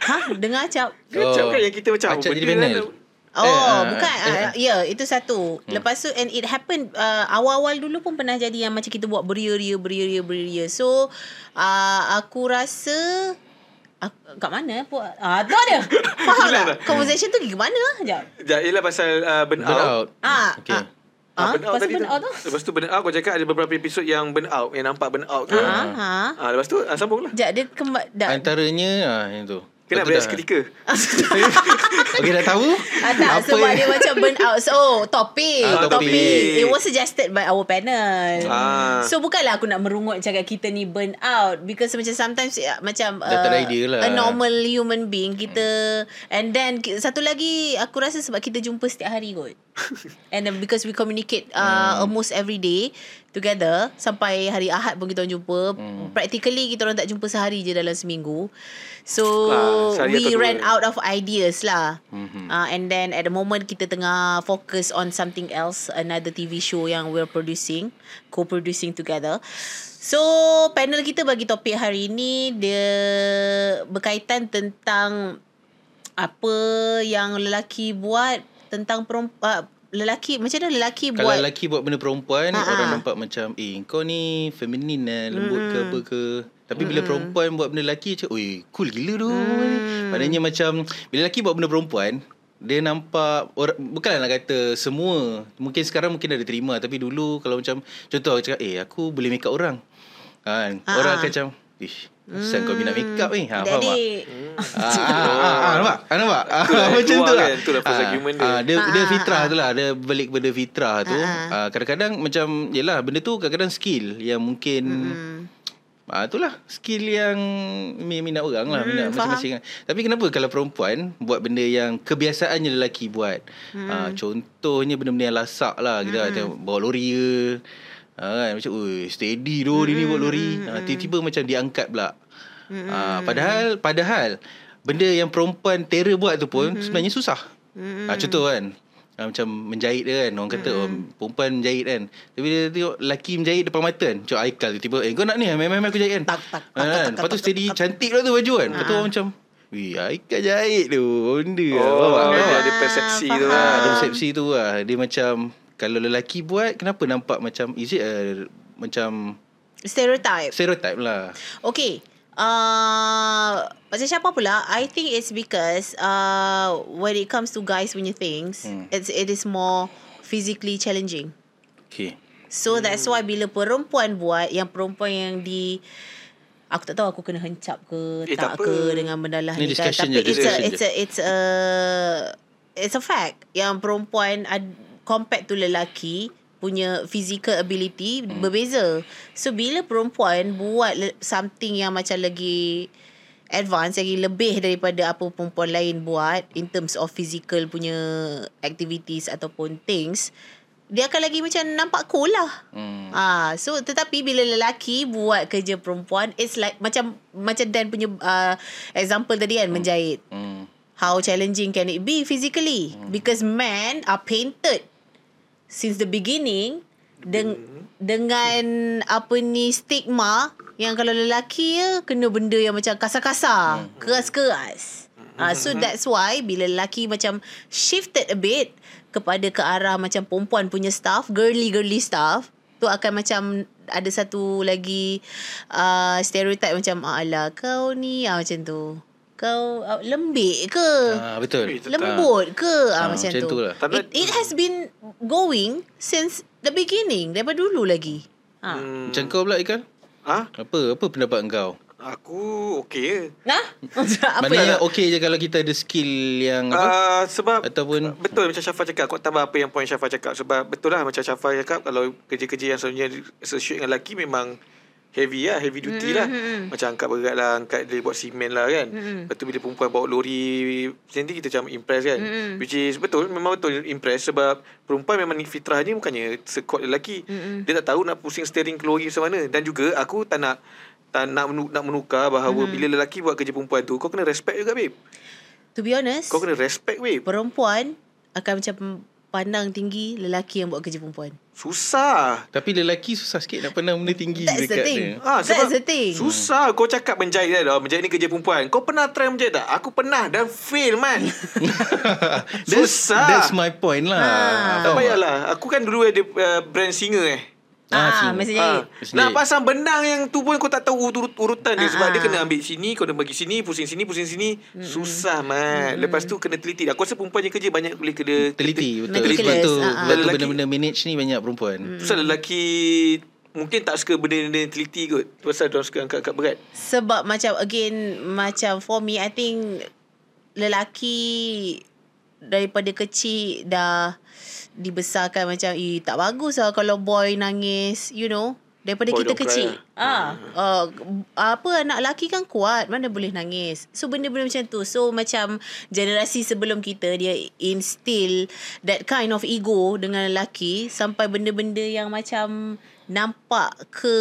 ha dengar acap Acap Oh. kan yang kita macam Acap jadi panel. Oh, Eh, ah, bukan. eh, Ah, ah. ya, itu satu. Lepas tu and it happened uh, awal-awal dulu pun pernah jadi yang macam kita buat beria-ria beria-ria beria. So, uh, aku rasa kat mana pun ah tu ada. Faham tak? Conversation tu pergi mana? Jap. Sekejap, ialah pasal uh, burn, Burn out. out. Ah, Okay. ah. Ah, Ah, burn out pasal tadi burn tu. out tu. Lepas tu burn out kau cakap ada beberapa episod yang burn out, yang nampak burn out tu. Ah, ha. Ah, lepas tu ah, sambung lah. Jap dia kembali dah. Antaranya ah yang tu. Kena Lepas tu beres dah- seketika. Okey dah tahu? Ah, tak, Apa sebab yang- dia macam burn out. So, topik. Ah, topik. topik. It was suggested by our panel. Ah. So, bukanlah aku nak merungut cakap kita ni burn out. Because macam sometimes, uh, macam Dah idea lah. a normal human being, kita... And then, satu lagi, aku rasa sebab kita jumpa setiap hari kot. And then because we communicate uh, Hmm. almost every day together sampai hari Ahad pun kita orang jumpa. Hmm. Practically kita orang tak jumpa sehari je dalam seminggu. So Ah, we atau dua. ran out of ideas lah. Mhm. Uh, and then at the moment kita tengah focus on something else, another TV show yang we're producing, co-producing together. So panel kita bagi topik hari ini dia berkaitan tentang apa yang lelaki buat tentang perempuan uh, lelaki macam mana lelaki Kalau buat? lelaki buat benda perempuan Ha, Orang nampak macam Eh kau ni Feminin lah Lembut ke apa ke? Tapi bila perempuan buat benda lelaki Macam Oi cool gila tu. Mm. Maknanya macam Bila lelaki buat benda perempuan dia nampak orang, Bukanlah nak kata Semua Mungkin sekarang mungkin ada terima Tapi dulu Kalau macam Contoh aku cakap Eh aku boleh make up orang. Kan? Ha, Orang ha. akan macam Ish Asal kau minat make up ni ha, Faham tak? Adik-adik Ah, ah, ah, ah, nampak? Ah, nampak? Ah, macam tu lah. kan, itulah first Ah, argument dia. ah, dia, dia Ah, fitrah ah, tu lah. Dia balik kepada fitrah tu. Ah, ah. Ah, kadang-kadang macam, yelah, benda tu kadang-kadang skill yang mungkin... Hmm. Ah, itulah skill yang mi- minat orang lah. Hmm, minat masing-masing. kan. Tapi kenapa kalau perempuan buat benda yang kebiasaannya lelaki buat. Hmm. Ah, contohnya benda-benda yang lasak lah. Kita hmm. bawa lori ke. Ah, kan? Macam, steady tu dia ni bawa lori. Hmm, Ah, tiba-tiba macam diangkat pula. Ah, padahal padahal benda yang perempuan terror buat tu pun sebenarnya susah. Ah, contoh kan. Ah, macam menjahit dia kan Orang kata oh, Perempuan menjahit kan Tapi dia tengok Lelaki menjahit depan mata kan Macam Aikal tiba-tiba Eh kau nak ni Main-main aku jahit kan Tak, tak, tak, Ah, tak, kan? tak, Lepas tu steady. Cantik lah tu baju kan Lepas tu orang macam Wih Aikal jahit tu Benda lah Oh, dia ada persepsi faham. tu. Ah, lah. ada persepsi tu lah Dia macam Kalau lelaki buat Kenapa nampak macam Is it a, Macam stereotype Stereotype lah Okay. Uh, macam siapa pula I think it's because uh, When it comes to guys punya things Hmm. it's, It is more Physically challenging Okay So that's why Bila perempuan buat Yang perempuan yang di Aku tak tahu aku kena hencap ke Eh, tak, tak apa. ke dengan benda lah Ni ni kan. Tapi je, it's a, discussion it's a it's a it's a fact yang perempuan ad, compared to lelaki punya physical ability hmm. berbeza. So bila perempuan buat le- something yang macam lagi advance lagi lebih daripada apa perempuan lain buat in terms of physical punya activities ataupun things dia akan lagi macam nampak cool lah. hmm. Ah, so tetapi bila lelaki buat kerja perempuan it's like macam macam Dan punya uh, example tadi kan menjahit. Hmm. How challenging can it be physically? Because men are painted since the beginning deng- dengan apa ni stigma yang kalau lelaki ya kena benda yang macam kasar-kasar, keras-keras. Ah, so that's why bila lelaki macam shifted a bit kepada ke arah macam perempuan punya stuff, girly-girly stuff, tu akan macam ada satu lagi uh, stereotype macam alah kau ni ah, macam tu. Kau uh, lembik ke? Ah, betul. Lembut ke ah, Ah, macam, macam tu. lah. It, it has been going since the beginning daripada dulu lagi. Ha. Hmm. Macam kau pula Ikan Ah, Apa Apa pendapat kau aku okey je. Nah, apa Maknanya ya? okey je Kalau kita ada skill Yang apa Uh, sebab Ataupun Betul macam Syafa cakap Aku tambah apa yang point Syafa cakap Sebab betul lah Macam Syafa cakap Kalau kerja-kerja yang selalunya Associate dengan lelaki Memang heavy lah Heavy duty Mm, lah mm, mm. Macam angkat berat lah Angkat dia buat simen lah kan Mm, mm. Lepas tu bila perempuan bawa lori Macam kita macam impress kan Mm, mm. Which is betul Memang betul impress Sebab perempuan memang ni fitrahnya Bukannya sekuat lelaki Mm, mm. Dia tak tahu nak pusing steering ke lori macam mana Dan juga aku tak nak tak nak nak menukar bahawa Mm-hmm. bila lelaki buat kerja perempuan tu kau kena respect juga babe. To be honest, Kau kena respect babe. perempuan akan macam pandang tinggi lelaki yang buat kerja perempuan. Susah. Tapi lelaki susah sikit nak pandang benda tinggi That's the dekat thing. dia. Ah, sebab That's the thing. Susah kau cakap menjahit kan. Oh, menjahit ni kerja perempuan. Kau pernah try menjahit tak? Aku pernah dan fail man. that's, Susah. that's my point lah. Ah. tak payahlah. Aku kan dulu ada uh, brand singer eh. Ah, sini. mesti Ah, jahit. Mesti nak pasang benang yang tu pun kau tak tahu urut urutan dia Ah, sebab dia ah. kena ambil sini, kau kena bagi sini, pusing sini, pusing sini. Susah man. Lepas tu kena teliti. Aku rasa perempuan yang kerja banyak boleh kena Teliti betul. Meticulous, Sebab tu, ah, ah. sebab tu benda-benda manage ni banyak perempuan. Pasal lelaki mungkin tak suka benda-benda teliti kot. Pasal dia suka angkat-angkat berat. Sebab macam again macam for me I think lelaki daripada kecil dah dibesarkan macam eh tak bagus lah kalau boy nangis you know daripada Boy kita kecil lah. ah uh, apa anak lelaki kan kuat mana boleh nangis so benda-benda macam tu so macam generasi sebelum kita dia instill that kind of ego dengan lelaki sampai benda-benda yang macam nampak ke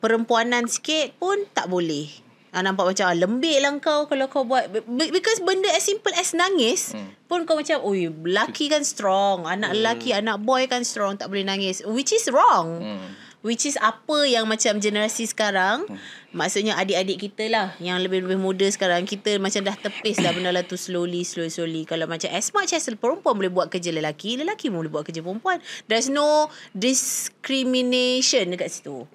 perempuanan sikit pun tak boleh. Ah, nampak macam ah, lembik lah kau kalau kau buat. Be- because benda as simple as nangis hmm. pun kau macam oi lelaki kan strong anak lelaki anak boy kan strong tak boleh nangis. Which is wrong. Hmm. which is apa yang macam generasi sekarang hmm. maksudnya adik-adik kita lah yang lebih-lebih muda sekarang kita macam dah tepis dah benda lah tu slowly slowly slowly. Kalau macam as much as perempuan boleh buat kerja lelaki lelaki pun boleh buat kerja perempuan. There's no discrimination dekat situ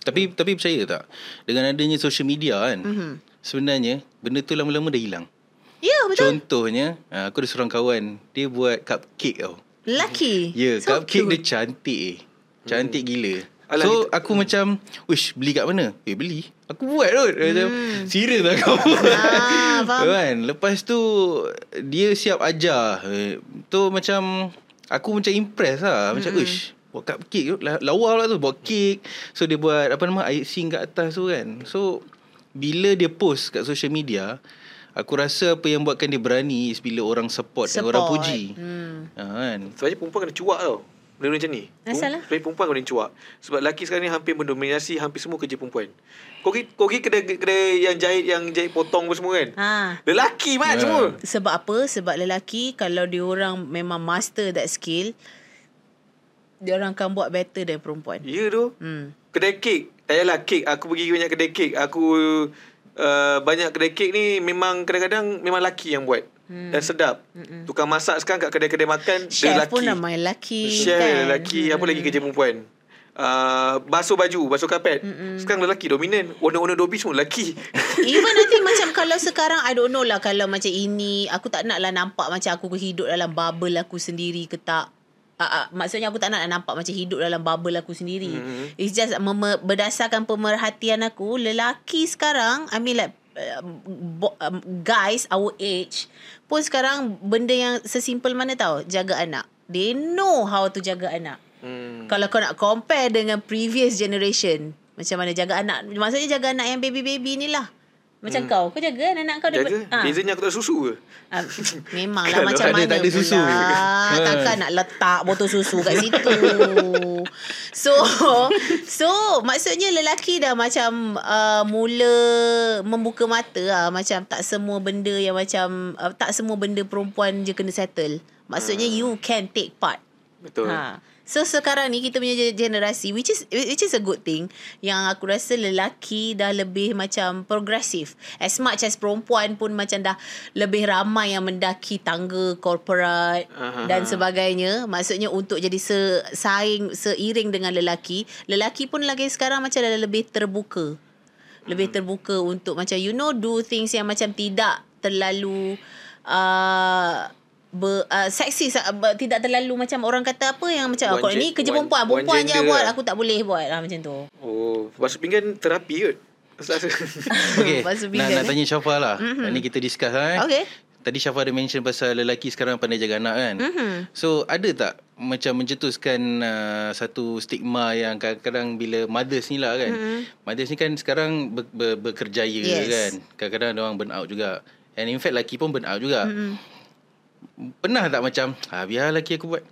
Tapi tapi percaya tak dengan adanya social media kan. Mhm. Sebenarnya benda tu lama-lama dah hilang. Ya betul Contohnya, ah, aku ada seorang kawan, dia buat cupcake tau. Lelaki Ya, yeah, So cupcake cute. dia cantik eh. Cantik gila. Alah, so kita- aku macam, "Wish, beli kat mana?" Eh, beli. Aku buat kot. Hmm. Macam, serius lah kau. Ah, faham. kan? Lepas tu dia siap ajar. Eh, tu macam aku macam impress lah. Macam, Hmm. "Wish, buat cupcake tu la- lawa lah tu buat cake so dia buat apa nama icing kat atas tu kan so bila dia post kat social media aku rasa apa yang buatkan dia berani is bila orang support, dan orang Support. puji Hmm. ha, kan Sebenarnya perempuan kena cuak tau. Benda macam ni. Asal lah? Sebenarnya perempuan kena cuak. Sebab lelaki sekarang ni hampir mendominasi hampir semua kerja perempuan. Kau pergi, kau pergi kedai, kedai yang jahit yang jahit potong apa semua kan? Ha. Lelaki mat Ya. semua. Sebab apa? Sebab lelaki kalau dia orang memang master that skill, dia orang akan buat better dari perempuan. Ya tu. Hmm. Kedai kek. Tak payahlah kek. Aku pergi banyak kedai kek. Aku uh, banyak kedai kek ni memang kadang-kadang memang lelaki yang buat. Hmm. Dan sedap. Hmm. Tukang masak sekarang kat kedai-kedai makan dia Chef lelaki. pun ramai lelaki. Chef kan? lelaki. Apa lagi kerja perempuan? Uh, basuh baju, basuh kapet. Mm-mm. Sekarang lelaki dominan. Owner-owner Dobby semua lelaki. Even nanti macam kalau sekarang I don't know lah kalau macam ini aku tak nak lah nampak macam aku hidup dalam bubble aku sendiri ke tak. Uh, uh, maksudnya aku tak nak nampak macam hidup dalam bubble aku sendiri. Mhm. It's just mem- berdasarkan pemerhatian aku lelaki sekarang I mean like um, bo- um, guys our age pun sekarang benda yang sesimpel mana tahu jaga anak. They know how to jaga anak. hmm. Kalau kau nak compare dengan previous generation Macam mana jaga anak Maksudnya jaga anak yang baby-baby ni lah Macam kau Kau jaga kan anak kau Jaga. daripada- Ha. Bezanya aku tak susu ke? Ah, Memanglah Kalau macam ada, mana tak ada susu. pula Takkan nak letak botol susu kat situ So So Maksudnya lelaki dah macam uh, Mula Membuka mata lah Macam tak semua benda yang macam uh, Tak semua benda perempuan je kena settle Maksudnya you can take part Betul. Ha. So sekarang ni kita punya ge- generasi which is which is a good thing yang aku rasa lelaki dah lebih macam progresif. As much as perempuan pun macam dah lebih ramai yang mendaki tangga corporate Aha. dan sebagainya. Maksudnya untuk jadi se saing seiring dengan lelaki, lelaki pun lagi sekarang macam dah lebih terbuka. Lebih terbuka untuk macam you know do things yang macam tidak terlalu uh, ber, uh, seksi sa- ber, tidak terlalu macam orang kata apa yang macam One kalau gen- ni kerja one- perempuan perempuan je buat lah. aku tak boleh buat lah macam tu Oh, basuh pinggan terapi kot. Okay Basuh nak, pinggan, nak eh. tanya Syafa lah mm-hmm. Ni kita discuss lah eh Okay. Tadi Syafa ada mention pasal lelaki sekarang pandai jaga anak kan Mhm. So ada tak macam mencetuskan uh, satu stigma yang kadang-kadang bila mothers ni lah kan mm-hmm. Mothers ni kan sekarang ber, ber, bekerjaya Yes. kan Kadang-kadang orang burn out juga And in fact lelaki pun burn out juga Mm-mm. Pernah tak macam ah, Biar lelaki aku buat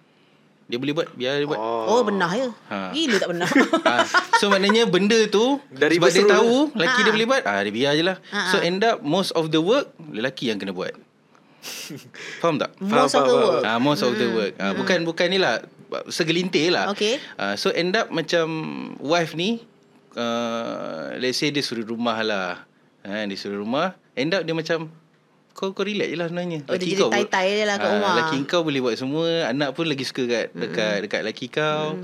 Dia boleh buat Biar dia buat oh benar ya Ha. gila tak benar Ah, so maknanya benda tu Dari sebab dia tahu lelaki Ha. dia boleh buat, ah dia biar je lah. Ha, So ha. end up most of the work lelaki yang kena buat. Faham tak? Most Faham, of the faham, work. Ah, most of the work. Ah, bukan bukan ni lah segelintir lah. Okay. Ah, so end up macam wife ni uh, let's say dia suruh rumah lah. Ha, dia suruh rumah, end up dia macam kau kau relax je lah sebenarnya. Oh, dia jadi tai-tai je lah kat Ah, rumah. Laki kau boleh buat semua, anak pun lagi suka kat dekat dekat laki kau.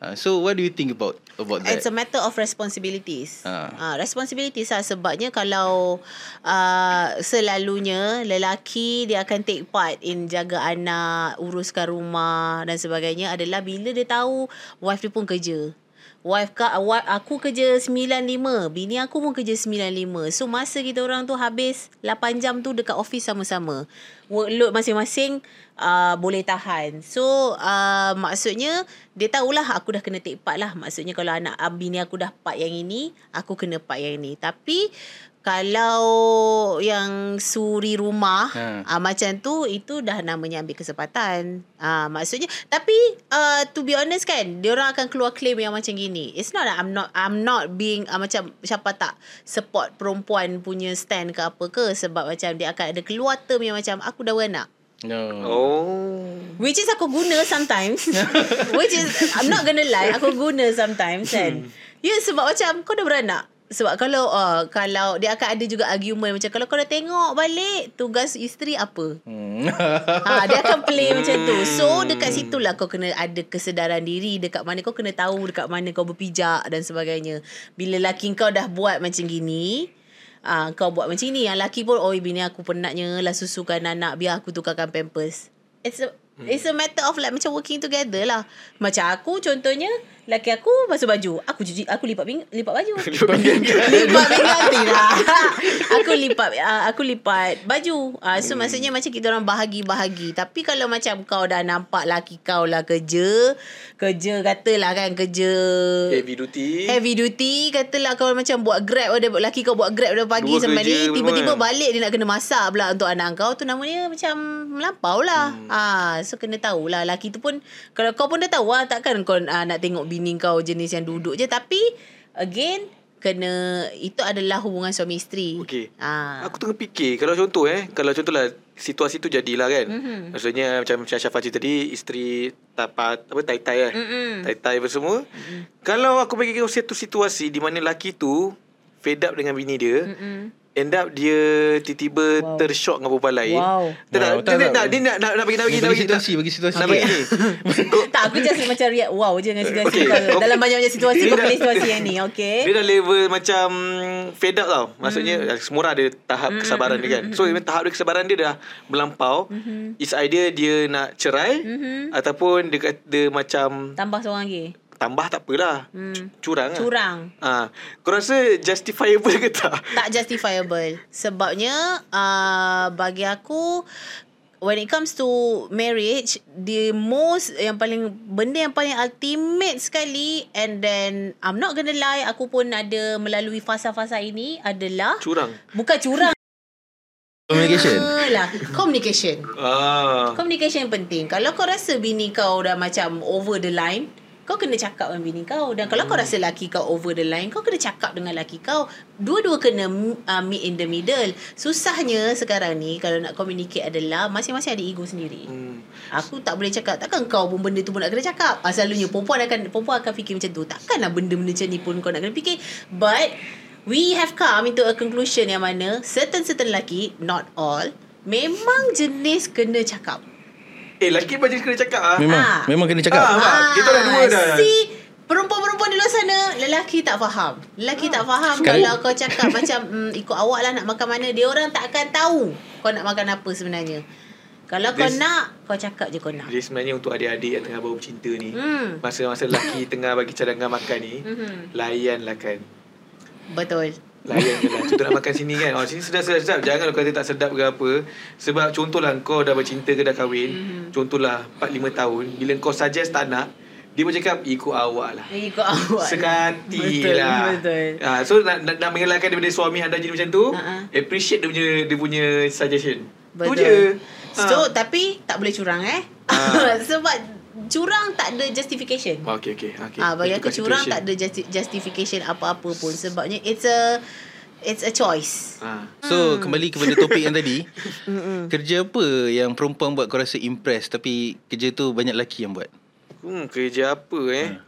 Ah, so what do you think about about that? It's a matter of responsibilities. Ah. Ah, responsibilities lah sebabnya kalau uh, selalunya lelaki dia akan take part in jaga anak, uruskan rumah dan sebagainya adalah bila dia tahu wife dia pun kerja. Wife ka, wife, aku kerja 9.5 Bini aku pun kerja 9.5 So masa kita orang tu habis 8 jam tu dekat office sama-sama. Workload masing-masing uh, Boleh tahan. So uh, maksudnya Dia tahulah aku dah kena take part lah. Maksudnya kalau anak uh, bini aku dah part yang ini Aku kena part yang ini. Tapi kalau yang suri rumah Ha. uh, macam tu itu dah namanya ambil kesempatan. Ah uh, maksudnya tapi uh, to be honest kan dia orang akan keluar claim yang macam gini. It's not that I'm not I'm not being uh, macam siapa tak support perempuan punya stand ke apa ke sebab macam dia akan ada keluar term yang macam aku dah beranak. no. Oh. Which is aku guna sometimes. Which is I'm not gonna lie, aku guna sometimes kan. Ya yeah, sebab macam kau dah beranak. Sebab kalau uh, kalau dia akan ada juga argument macam kalau kau dah tengok balik tugas isteri apa. Hmm. Ha, dia akan play macam tu. So dekat situlah kau kena ada kesedaran diri dekat mana kau kena tahu dekat mana kau berpijak dan sebagainya. Bila laki kau dah buat macam gini, ah kau buat macam ni yang laki pun oh bini aku penatnya lah susukan anak biar aku tukarkan pampers. It's a It's a matter of like macam working together lah. Macam aku contohnya laki aku basuh baju, aku cuci aku lipat ping, lipat baju. lipat pinggan tidak. aku lipat uh, aku lipat baju. Uh, so hmm. maksudnya macam kita orang bahagi-bahagi. Tapi kalau macam kau dah nampak laki kau lah kerja, kerja katalah kan kerja Heavy duty. Heavy duty Katalah kau macam buat grab ada Laki kau buat grab dah pagi Dua sampai ni Tiba-tiba memang. balik Dia nak kena masak pula Untuk anak kau tu namanya macam Melampau lah hmm. ah, So kena tahulah Laki tu pun Kalau kau pun dah tahu lah Takkan kau ah, nak tengok bini kau Jenis yang duduk je Tapi Again Kena Itu adalah hubungan suami isteri Okey. ah. Aku tengah fikir kalau contoh eh, kalau contohlah situasi tu jadilah kan. Mm-hmm. Maksudnya macam macam Syafa cerita tadi, isteri tapat apa tai-tai kan. Mm-mm. Tai-tai apa semua. Mm-hmm. Kalau aku bagi kau satu situasi di mana lelaki tu fed up dengan bini dia, Mm-mm. End up dia tiba-tiba wow. Wow. tershock dengan perempuan lain. Wow. Tak, tak, Wow, dia, tak, dia, tak. tak, dia nak, nak, nak bagi, nak bagi, nak bagi situasi, bagi situasi. Nak bagi ni. Tak aku just macam react Wow je dengan situasi Okey, kau Dalam banyak-banyak situasi Dia Kau pilih situasi yang ni Okay Dia dah level macam fed up tau. Maksudnya Hmm. mm. semua orang ada tahap mm. kesabaran dia kan. So mm. tahap dia kesabaran dia dah melampau. Hmm. Mm-hmm. It's either dia nak cerai Mhm. ataupun dia kata macam Tambah seorang lagi tambah tak apalah. Hmm. Curang lah. Curang Ah, kau rasa justifiable ke tak? tak justifiable sebabnya uh, bagi aku when it comes to marriage the most yang paling benda yang paling ultimate sekali and then I'm not gonna lie aku pun ada melalui fasa-fasa ini adalah Curang. bukan curang Communication. lah communication Ah. Communication penting. Kalau kau rasa bini kau dah macam over the line, kau kena cakap dengan bini kau. Dan kalau kau rasa laki kau over the line, kau kena cakap dengan laki kau. Dua-dua kena uh, meet in the middle. Susahnya sekarang ni kalau nak communicate adalah masing-masing ada ego sendiri. Hmm. Aku tak boleh cakap Takkan kau pun benda tu pun nak kena cakap ah, Selalunya perempuan akan Perempuan akan fikir macam tu Takkanlah benda-benda macam ni pun Kau nak kena fikir But We have come into a conclusion yang mana Certain-certain lelaki Not all Memang jenis kena cakap Eh, lelaki macam kena cakap ah. Memang Ah. memang kena cakap. Ah. nampak? Kita dah dua dah. See, perempuan-perempuan di luar sana, lelaki tak faham. Lelaki tak faham Sekarang- kalau kau cakap macam mm, ikut awak lah nak makan mana. Dia orang tak akan tahu kau nak makan apa sebenarnya. Kalau kau This- nak, kau cakap je kau nak. Jadi sebenarnya untuk adik-adik yang tengah baru bercinta ni, Hmm. masa-masa lelaki tengah bagi cadangan makan ni, Mhm. layanlah kan. Betul. Layan je lah Contoh nak makan sini kan Oh sini sedap sedap, sedap. Jangan kau kata tak sedap ke apa Sebab contohlah Kau dah bercinta ke dah kahwin Mhm. Contohlah 4-5 tahun Bila kau suggest tak nak Dia pun cakap Ikut awak lah Ikut awak. Sekati betul, lah Betul. ha, So nak, nak, nak mengelakkan daripada suami anda jadi macam tu Ha-ha. Appreciate dia punya Dia punya suggestion Tu Betul. je So, tapi tak boleh curang eh. Ah. Sebab curang tak ada justification. Okay okay, okay. Ah bagi aku curang tak ada justi- justification apa-apa pun sebabnya it's a It's a choice. Ha. So kembali kepada topik yang tadi Kerja apa yang perempuan buat kau rasa impress Tapi kerja tu banyak lelaki yang buat Hmm, kerja apa eh? Ha.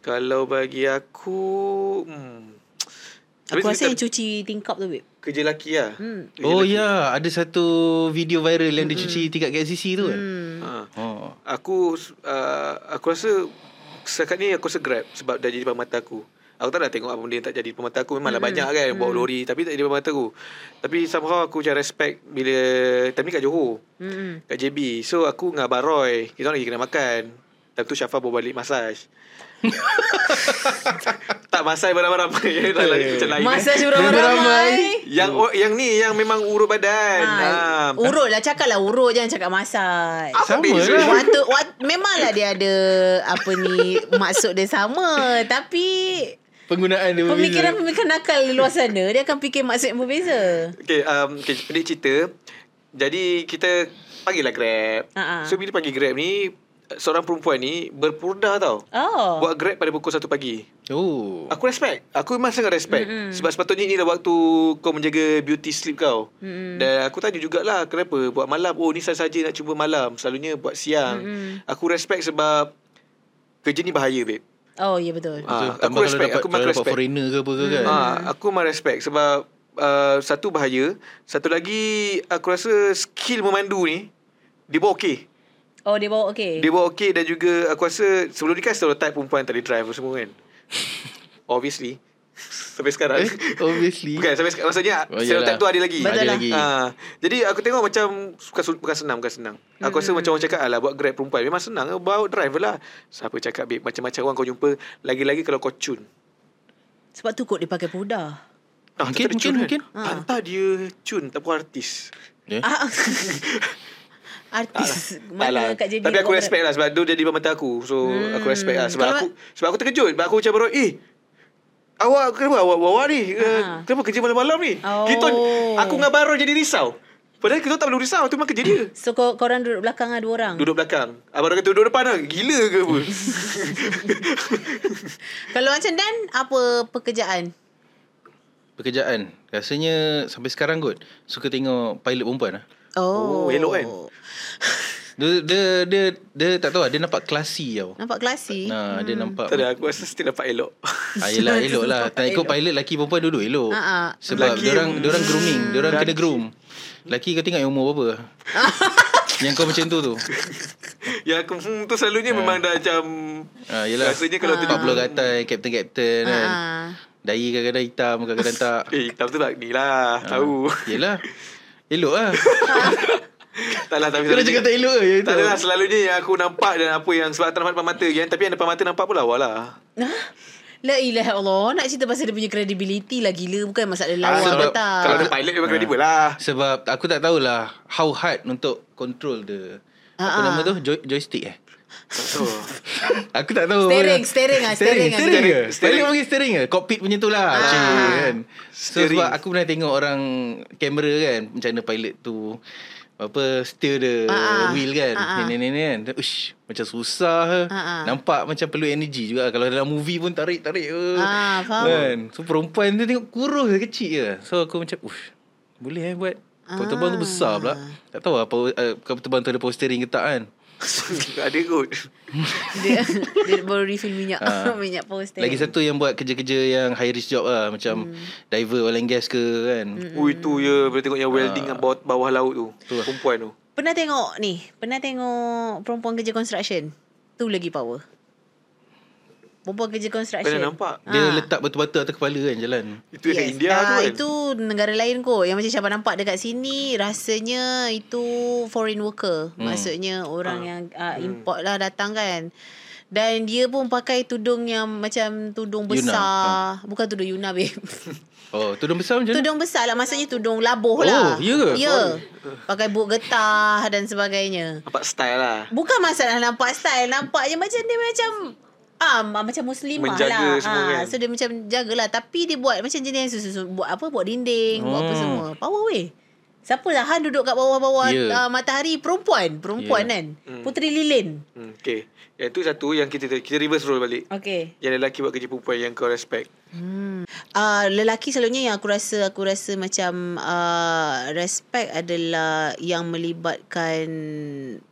Kalau bagi aku hmm. Aku Tapi rasa yang cuci tingkap tu, babe. Kerja lelaki lah. Hmm. Kerja Oh lelaki. ya Ada satu video viral yang dia cuci tingkat KLCC tu kan Hmm. Ha. Oh. Aku uh, aku rasa setakat ni aku rasa grab sebab dah jadi depan mata aku. Aku tak nak tengok apa benda yang tak jadi depan mata aku. Memanglah banyak kan bawa lori tapi tak jadi depan mata aku. Tapi somehow aku macam respect bila time ni kat Johor. Hmm. Kat JB. So aku dengan Abang Roy, kita orang lagi kena makan. Time tu Syafa bawa balik masaj. tak masaj beramai-ramai. Tak lagi macam lain. Masaj eh. beramai-ramai. Yang oh, yang ni yang memang urut badan. Ha, Ha. urut lah cakap lah urut jangan cakap masaj. Apa Sama beza? lah. Waktu wat, memanglah dia ada apa ni maksud dia sama tapi Penggunaan dia berbeza pemikiran-pemikiran nakal di luar sana dia akan fikir maksud yang berbeza. Okay, um, okay, pendek cerita. Jadi kita panggil lah Grab. Ha-ha. So bila panggil Grab ni, seorang perempuan ni berpurdah tau. Oh. Buat Grab pada pukul 1 pagi. Oh Aku respect. Aku memang sangat respect. Mm-hmm. Sebab sepatutnya inilah waktu kau menjaga beauty sleep kau. Mm-hmm. Dan aku tanya jugalah kenapa buat malam. Oh ni saja nak cuba malam. Selalunya buat siang. Mm-hmm. Aku respect sebab kerja ni bahaya babe. Oh ya betul. Ah, Tambah aku kalau respect. dapat, Aku kalau memang dapat respect. foreigner ke apa ke kan Ah, aku memang respect sebab uh, satu bahaya, satu lagi aku rasa skill memandu ni dia buat okey. Oh dia bawa okey. Dia buat okey dan juga aku rasa sebelum ni kan stereotype perempuan tak boleh drive semua kan. Obviously. Sampai sekarang. Eh, Obviously Bukan sampai sekarang maksudnya Oh, stereotype yalah. tu ada lagi. Betul Ada lah. lagi Ha, jadi aku tengok macam bukan, bukan senang bukan senang. Aku rasa macam orang cakap alah buat Grab perempuan memang senang bawa driver lah. Siapa cakap babe macam-macam orang kau jumpa lagi-lagi kalau kau cun. Sebab tu kot dia pakai pudar. Ah, Mungkin, ada cun mungkin, kan? mungkin. Hantar dia cun tak pun artis. Eh? Ah. Artis Tak mana lah. kat JB Tapi aku respect lah sebab dia jadi depan mata aku. So Hmm. aku respect lah sebab Kalau- aku sebab aku terkejut. Sebab aku macam baru eh awak kenapa awak awak ni? Ha. Uh, kenapa kerja malam-malam ni? Oh. Kita aku dengan Baru jadi risau. Padahal kita tak perlu risau tu memang kerja dia. So kau, korang duduk belakang lah dua orang. Duduk belakang. Abang kata duduk depan lah. Gila ke apa? Kalau macam Dan, apa pekerjaan? Pekerjaan Rasanya Sampai sekarang kot Suka tengok pilot perempuan lah Oh, elok kan? Dia, dia, dia, dia tak tahu lah Dia nampak classy tau. Nampak klasi. Nah, dia nampak tak ada. Aku rasa still dapat elok. Ah, yelah elok lah. Tak ikut pilot Lelaki perempuan duduk elok. Ah, ah. Sebab dia orang dia orang grooming Dia orang kena groom. Lelaki kau tengok yang umur berapa? Yang kau macam tu tu. Yang aku hmm, tu selalunya memang dah macam... ah, Yelah. Rasanya kalau tu 40 gatai Captain-captain kan. Ah. Dai kadang-kadang hitam Kadang-kadang tak. Eh, hitam tu lah ni lah. Tahu. Yelah. Elok lah tak lah, tapi selalunya- cakap tak elok ke Tak adalah selalunya yang aku nampak dan apa yang sebab tak nampak depan mata kan. Tapi yang depan mata nampak pun lawa lah. La ilaha Allah Nak cerita pasal dia punya credibility lah Gila Bukan masalah Ah, lawa sebab ke tak Kalau dia pilot memang kredibel lah. Sebab aku tak tahulah How hard untuk control the Apa Ah, ah. nama tu Joy, Joystick eh Oh. Aku tak tahu Steering, apa- steering ah, steering Steering ah. Steering ke Steering. Steering panggil steering ke Cockpit punya tu lah Ah. Cik, kan So Steering. sebab aku pernah tengok orang Kamera kan Macam mana pilot tu apa steer the ah. wheel kan? Ah. ni ni ni kan Ush, macam susah Ah, ah. nampak macam perlu energy juga. Kalau dalam movie pun tarik tarik Ah, faham. kan? So perempuan tu tengok kurus kecil je. So aku macam ush boleh eh buat? Kapal terbang tu besar pula. Tak tahu apa uh, kapal terbang tu ada power steering ke tak kan Ada kot. dia, dia baru refill minyak Ah. Minyak power steering Lagi satu yang buat kerja-kerja yang high risk job lah Macam Hmm. diver oil and gas ke kan Ui tu ya Boleh tengok yang welding kat bawah, bawah laut tu. Tu lah. Perempuan tu. Pernah tengok ni Pernah tengok Perempuan kerja construction Tu lagi power Perempuan kerja construction Pernah nampak? Dia Ah. letak batu-batu atas kepala kan jalan Itu yes. India Ah, tu kan. Itu negara lain kot Yang macam Syabah nampak dekat sini Rasanya itu foreign worker hmm. Maksudnya orang Ah. yang uh, import lah datang kan dan dia pun pakai tudung yang macam tudung Yuna. besar. Bukan tudung Yuna, babe. Oh tudung besar macam mana? tudung besar lah. Maksudnya tudung labuh Oh, lah. ya ke? Ya. Pakai buk getah dan sebagainya. Nampak style lah. Bukan masalah nampak style. Nampaknya macam dia macam... Ah, macam muslimah Menjaga lah. semua Ah, kan. So dia macam jagalah. Tapi dia buat macam jenis yang susu Buat apa? Buat dinding. Buat apa Oh. semua. Power weh. Siapa lah Han duduk kat bawah-bawah Ya. uh, matahari? Perempuan. Perempuan Ya. kan? Hmm. Puteri Lilin. Hmm, okay. Yang tu satu yang kita kita reverse role balik. Okay. Yang lelaki buat kerja perempuan yang kau respect. Hmm. uh, lelaki selalunya yang aku rasa aku rasa macam uh, respect adalah yang melibatkan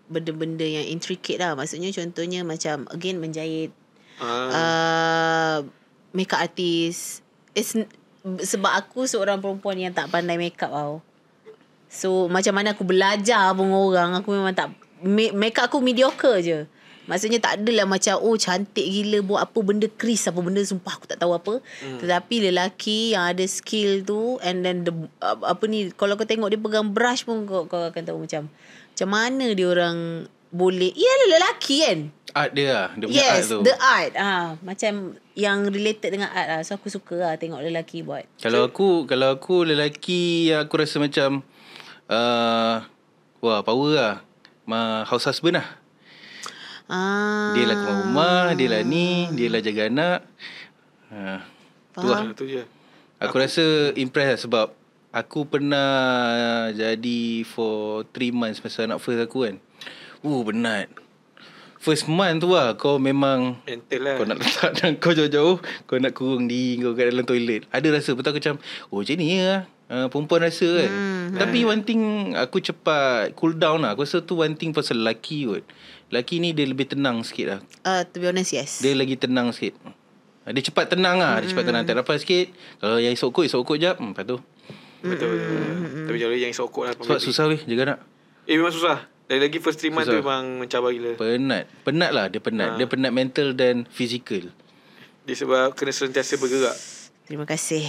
benda-benda yang intricate lah. Maksudnya contohnya macam again menjahit Ah. uh, makeup artist. It's sebab aku seorang perempuan yang tak pandai makeup tau. So macam mana aku belajar pun orang aku memang tak ma- makeup aku mediocre je. Maksudnya tak adalah macam oh cantik gila buat apa benda crease apa benda sumpah aku tak tahu apa. Hmm. Tetapi lelaki yang ada skill tu and then the uh, apa ni kalau kau tengok dia pegang brush pun kau, kau akan tahu macam macam mana dia orang boleh Ialah lelaki kan Art dia lah. Dia punya art Yes tu. The art ah Macam Yang related dengan art lah So aku suka lah Tengok lelaki buat Kalau aku kalau aku lelaki yang aku rasa macam uh, wah power lah. Ma house husband lah. ah, Dia lah keluar rumah, dia lah ni, dia lah jaga anak. Uh, tu lah. Ah, tu je. Aku rasa impress lah sebab aku pernah jadi for 3 months masa anak first aku kan. Uh, penat. First month tu lah kau memang Mental lah. kau nak letak dan kau jauh-jauh Kau nak kurung diri kau kat dalam toilet. Ada rasa betul aku macam Oh macam ni lah. Uh, Perempuan rasa kan. Hmm, Tapi one thing Aku cepat cool down lah. Aku rasa tu one thing pasal lelaki kot. Lelaki ni dia lebih tenang sikit lah. Uh, To be honest yes. Dia lagi tenang sikit. Dia cepat tenang lah Dia cepat tenang. Tak dapat sikit. Kalau yang esok kot Esok kot jap hmm, Lepas tu. Betul, betul. Tapi kalau yang sokok lah. Sebab susah weh Jaga anak. Eh memang susah. Dari lagi first 3 months tu Susah. memang mencabar gila. Penat. Penat lah dia penat. Dia penat mental dan physical Dia sebab kena sentiasa bergerak. Terima kasih.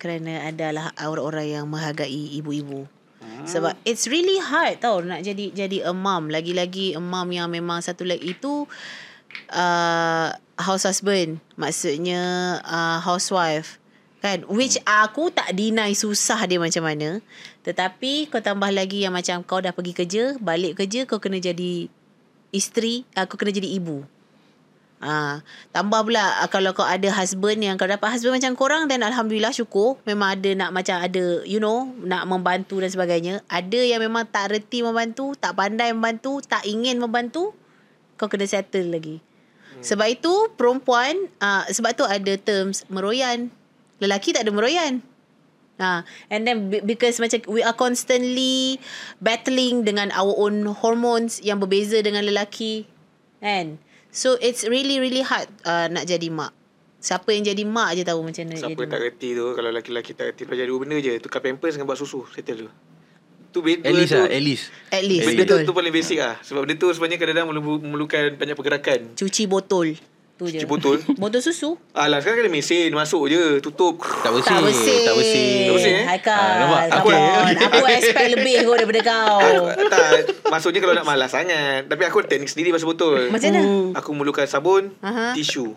Kerana adalah orang-orang yang menghargai ibu-ibu. Sebab it's really hard tau Nak jadi jadi a mom. Lagi-lagi a mom yang memang satu lagi itu uh, House husband. Maksudnya uh, housewife. Kan? Which aku tak deny susah dia macam mana Tetapi kau tambah lagi yang macam Kau dah pergi kerja Balik kerja kau kena jadi Isteri uh, Kau kena jadi ibu Ah, tambah pula ah, kalau kau ada husband yang kau dapat husband macam korang dan alhamdulillah syukur memang ada nak macam ada you know nak membantu dan sebagainya. Ada yang memang tak reti membantu, tak pandai membantu, tak ingin membantu, kau kena settle lagi. Hmm. Sebab itu perempuan ah, sebab tu ada terms meroyan. Lelaki tak ada meroyan. Ha, and then be- because macam we are constantly battling dengan our own hormones yang berbeza dengan lelaki. Kan? So it's really really hard uh, nak jadi mak. Siapa yang jadi mak je tahu macam mana Siapa jadi tak reti tu Kalau lelaki-lelaki tak reti Pelajari dua benda je Tukar pampers dengan buat susu Settle tu Tu benda At least tu, lah At least At least Benda tu, betul. tu paling basic lah Sebab benda tu sebenarnya kadang-kadang memerlu- memerlukan banyak pergerakan Cuci botol. Tu je. Cuci botol Botol susu. Alah sekarang ada mesin Masuk je Tutup Tak bersih Tak bersih. Tak bersih Tak bersih, eh? Haikal. Ah, nampak? Come Okay. Aku expect lebih kot daripada kau. tak Maksudnya kalau nak malas sangat Tapi aku teknik sendiri Pasal botol Macam mana? Aku memerlukan sabun Aha. Tisu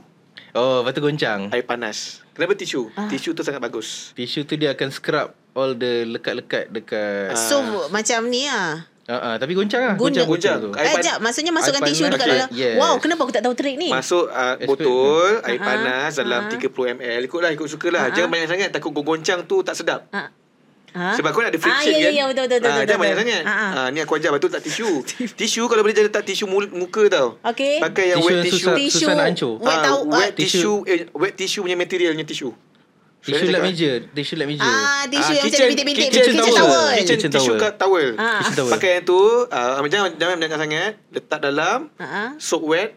Oh lepas tu goncang Air panas Kenapa tisu? Ah. Tisu tu sangat bagus Tisu tu dia akan scrub All the lekat-lekat dekat So macam ni lah. Uh, uh, Tapi goncang lah Guna- Goncang, goncang tu Air Eh, pan- jap. Maksudnya masukkan air tisu panas. dekat Okay, dalam. yes. Wow, kenapa aku tak tahu trik ni? Masuk uh, botol Air Ah, panas Dalam ah. 30 ml Ikutlah ikut sukalah Ah, Jangan ah. banyak sangat Takut kau goncang tu tak sedap Ha? Ha? Sebab kau nak ada friction ah, ya, kan ya, betul, betul, betul, Ah, betul, Jangan banyak betul. sangat ah. ah, Ni aku ajar Betul tak tisu Tisu kalau boleh jadi letak tisu muka tau Okey. Pakai yang Tisu wet tisu susah- Tisu. susah nak hancur. Wet Ah, tahu. Wet tisu. tisu eh, Wet tisu punya materialnya tisu Tisu lap meja Tisu lap meja Ah, tisu Ah, yang macam kitchen- bintik-bintik. kitchen towel. towel. Kitchen, towel. kat towel Ah. Kitchen towel. Pakai yang tu uh, Jangan jangan banyak sangat Letak dalam Ha, ha. Soak wet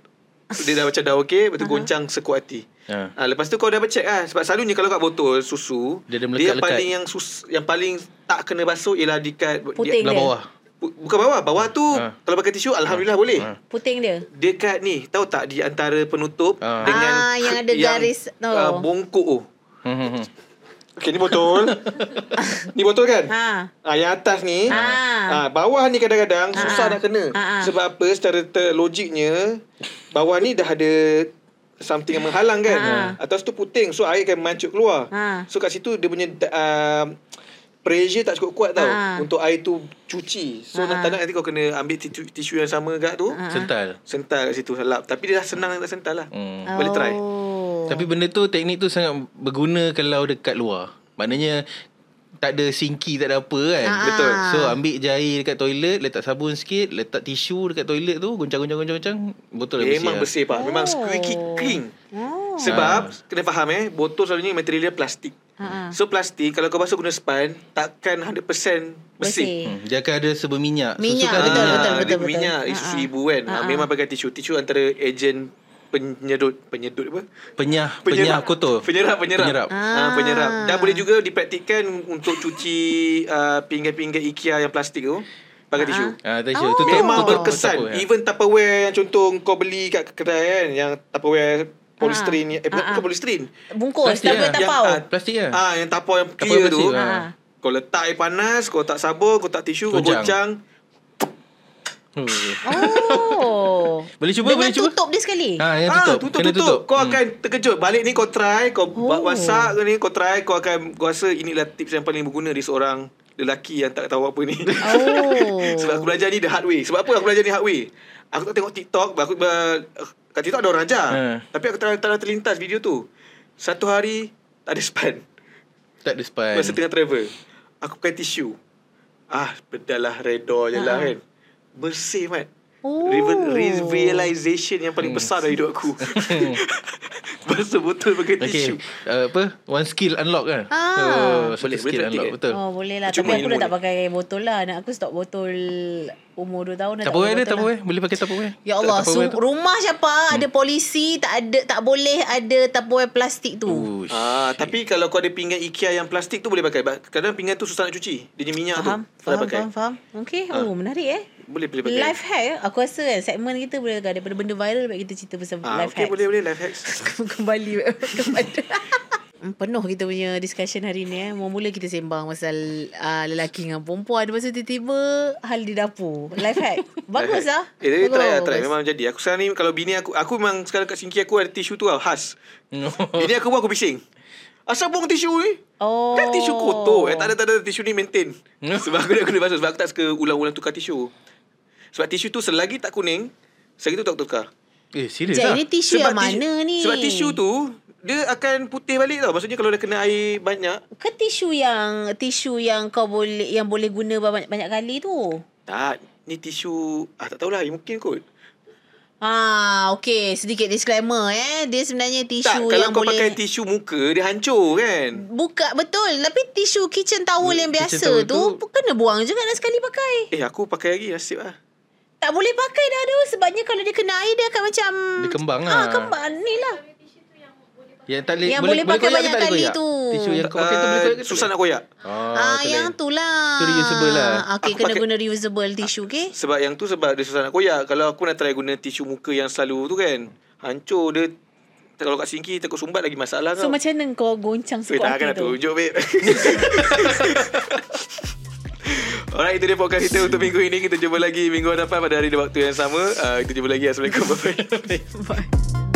Dia dah macam dah okey Lepas tu goncang sekuat hati ha. Ha, lepas tu kau dah check lah Sebab selalunya kalau kat botol susu Dia ada Dia melekat-lekat. paling yang sus, Yang paling tak kena basuh Ialah dekat Puting dia. bawah Bu- Bukan bawah Bawah tu Ha. Kalau pakai tisu Alhamdulillah boleh Ha. Puting dia. Dekat ni Tahu tak Di antara penutup Ah. Dengan Ah, yang ada garis tu. uh, Bongkok tu Hmm. Okay ni botol Ni botol kan Ha. Ah, yang atas ni Ha. ah, Bawah ni kadang-kadang Ha. Susah nak kena Ha, ha. Sebab apa Secara ter- logiknya Bawah ni dah ada Something yang menghalang kan Ha. Atas tu puting So air akan mancuk keluar Ha. So kat situ Dia punya uh, Pressure tak cukup kuat tau Ha. Untuk air tu cuci So Ha. nak tak nak nanti kau kena Ambil tisu, tisu yang sama gak tu Ha. Sental Sental kat situ Selap Tapi dia dah senang nak sental lah hmm. Boleh try. Oh. Tapi benda tu teknik tu sangat berguna kalau dekat luar. Maknanya tak ada sinki, tak ada apa kan. Ah. Betul. So ambil je air dekat toilet, letak sabun sikit, letak tisu dekat toilet tu, goncang-goncang-goncang, botol dah bersih. Memang bersih pak Memang Oh. squeaky clean Oh. Sebab Kena faham eh Botol selalunya material dia plastik Ha-ha. So plastik Kalau kau basuh guna span Takkan 100% bersih, Bersih. Hmm, dia akan ada serba minyak. Minyak, kan ada betul, minyak. betul, Ah, betul, dia betul. minyak Ah, Isu-ibu ah. kan Ah, ah. Memang pakai tisu Tisu antara ejen Penyedut Penyedut apa? Penyah, penyah kotor. Penyerap Penyerap Penyerap. ah. Ah. Penyerap Dan boleh juga dipraktikkan Untuk cuci uh, Pinggan-pinggan IKEA yang plastik tu Pakai tisu Ah, tisu. Oh. Tutup, Memang tutup, berkesan tutup, ya. Even Tupperware yang contoh Kau beli kat kedai kan Yang Tupperware Polystyrene Eh bukan Ah, ah. bukan polystyrene Bungkus Plastik lah. tapau. Yang, ah, Plastik lah. Ah, yang tapau yang clear tu. Ah. Kau letak air panas, kau tak sabun, kau tak tisu, kau Goncang. Hmm. Oh. Boleh cuba, Dengan boleh cuba. tutup dia sekali. Ha, yang Ah, tutup. tutup, Kena tutup. tutup. Kau Hmm. akan terkejut. Balik ni kau try, kau Oh. oh. masak ke ni, kau try, kau akan kau rasa inilah tips yang paling berguna di seorang lelaki yang tak tahu apa ni. Oh. Sebab aku belajar ni the hard way. Sebab apa aku belajar ni hard way? Aku tak tengok TikTok, aku kat TikTok ada orang ajar. Ha. Tapi aku tak terlintas video tu. Satu hari tak ada span. Tak ada span. Masa tengah travel Aku pakai tisu Ah Bedalah redor je lah Ha. kan Bersih mat Oh. Re- re- realization yang paling besar dalam hidup aku Basuh botol pakai Okay. tisu Uh, apa? One skill unlock kan? Ah. Oh, Boleh, boleh boleh, skill praktik, unlock. eh? Betul. Oh boleh lah Cuma Tapi aku dah tak ni. pakai botol lah Anak aku stop botol Umur 2 tahun dah Tak pakai tak botol apa Boleh pakai tak apa Ya Allah Tak su- Rumah siapa Ada polisi Tak ada Tak boleh ada Tupperware plastik tu Ush. Ah, tapi kalau kau ada pinggan IKEA yang plastik tu boleh pakai. Ba- Kadang pinggan tu susah nak cuci. Dia punya minyak Faham tu. Boleh Faham pakai. faham, faham. Okay Ah. Oh menarik eh Boleh boleh pakai. Life hack eh. Aku rasa kan Segmen kita boleh kan Daripada benda viral Baik kita cerita pasal Ah, life okay, hack boleh boleh life hacks. Kembali kepada Hmm, Penuh kita punya discussion hari ni eh. Mula-mula kita sembang pasal uh, lelaki dengan perempuan. Lepas tu tiba-tiba hal di dapur. Life hack. Bagus lah. Eh, tapi Bagus, try lah, try. Memang jadi. Aku sekarang ni, kalau bini aku, aku memang sekarang kat sinki aku ada tisu tu lah, khas. Bini aku pun aku bising. Asal buang tisu ni? Oh. Kan tisu kotor. Eh, tak ada, tak ada. Tisu ni maintain. Sebab aku nak kena basuh. Sebab aku tak suka ulang-ulang tukar tisu. Sebab tisu tu selagi tak kuning, selagi tu tak tukar. Eh, serius lah? ini tisu yang mana ni? Sebab tisu tu, dia akan putih balik tau. Maksudnya kalau dah kena air banyak, Ke tisu yang tisu yang kau boleh yang boleh guna banyak, banyak kali tu? tak. Ni tisu, ah tak tahulah. Mungkin kot. Ah, okey. Sedikit disclaimer eh. Dia sebenarnya tisu tak, kalau yang kau boleh pakai tisu muka, dia hancur kan? Buka betul Tapi tisu kitchen towel Hmm, yang biasa towel tu, tu- Kena buang juga nak sekali pakai Eh, aku pakai lagi. Nasib lah. Tak boleh pakai dah tu Sebabnya kalau dia kena air Dia akan macam Dia kembang ah, lah. Kembang ni lah Yang tak boleh, Yang boleh pakai koyak ke banyak tak boleh kali koyak? tu. Tisu yang kau pakai tu boleh Ah, koyak ke tak Susah nak boleh? koyak. Oh, Ah, tu yang lain. tu lah Tu reusable lah. Okay Aku kena pakai- guna reusable tissue okay Sebab yang tu sebab dia susah nak koyak. Kalau aku nak try guna tisu muka yang selalu tu kan, hancur dia. Kalau kat sinki takut sumbat lagi masalah So kau. macam mana kau goncang Eh, sekuat tak akan nak hati tu tunjuk, babe. Alright, itu dia podcast kita untuk minggu ini. Kita jumpa lagi minggu depan pada hari dan waktu yang sama. Uh, kita jumpa lagi. Assalamualaikum. Bye-bye. Bye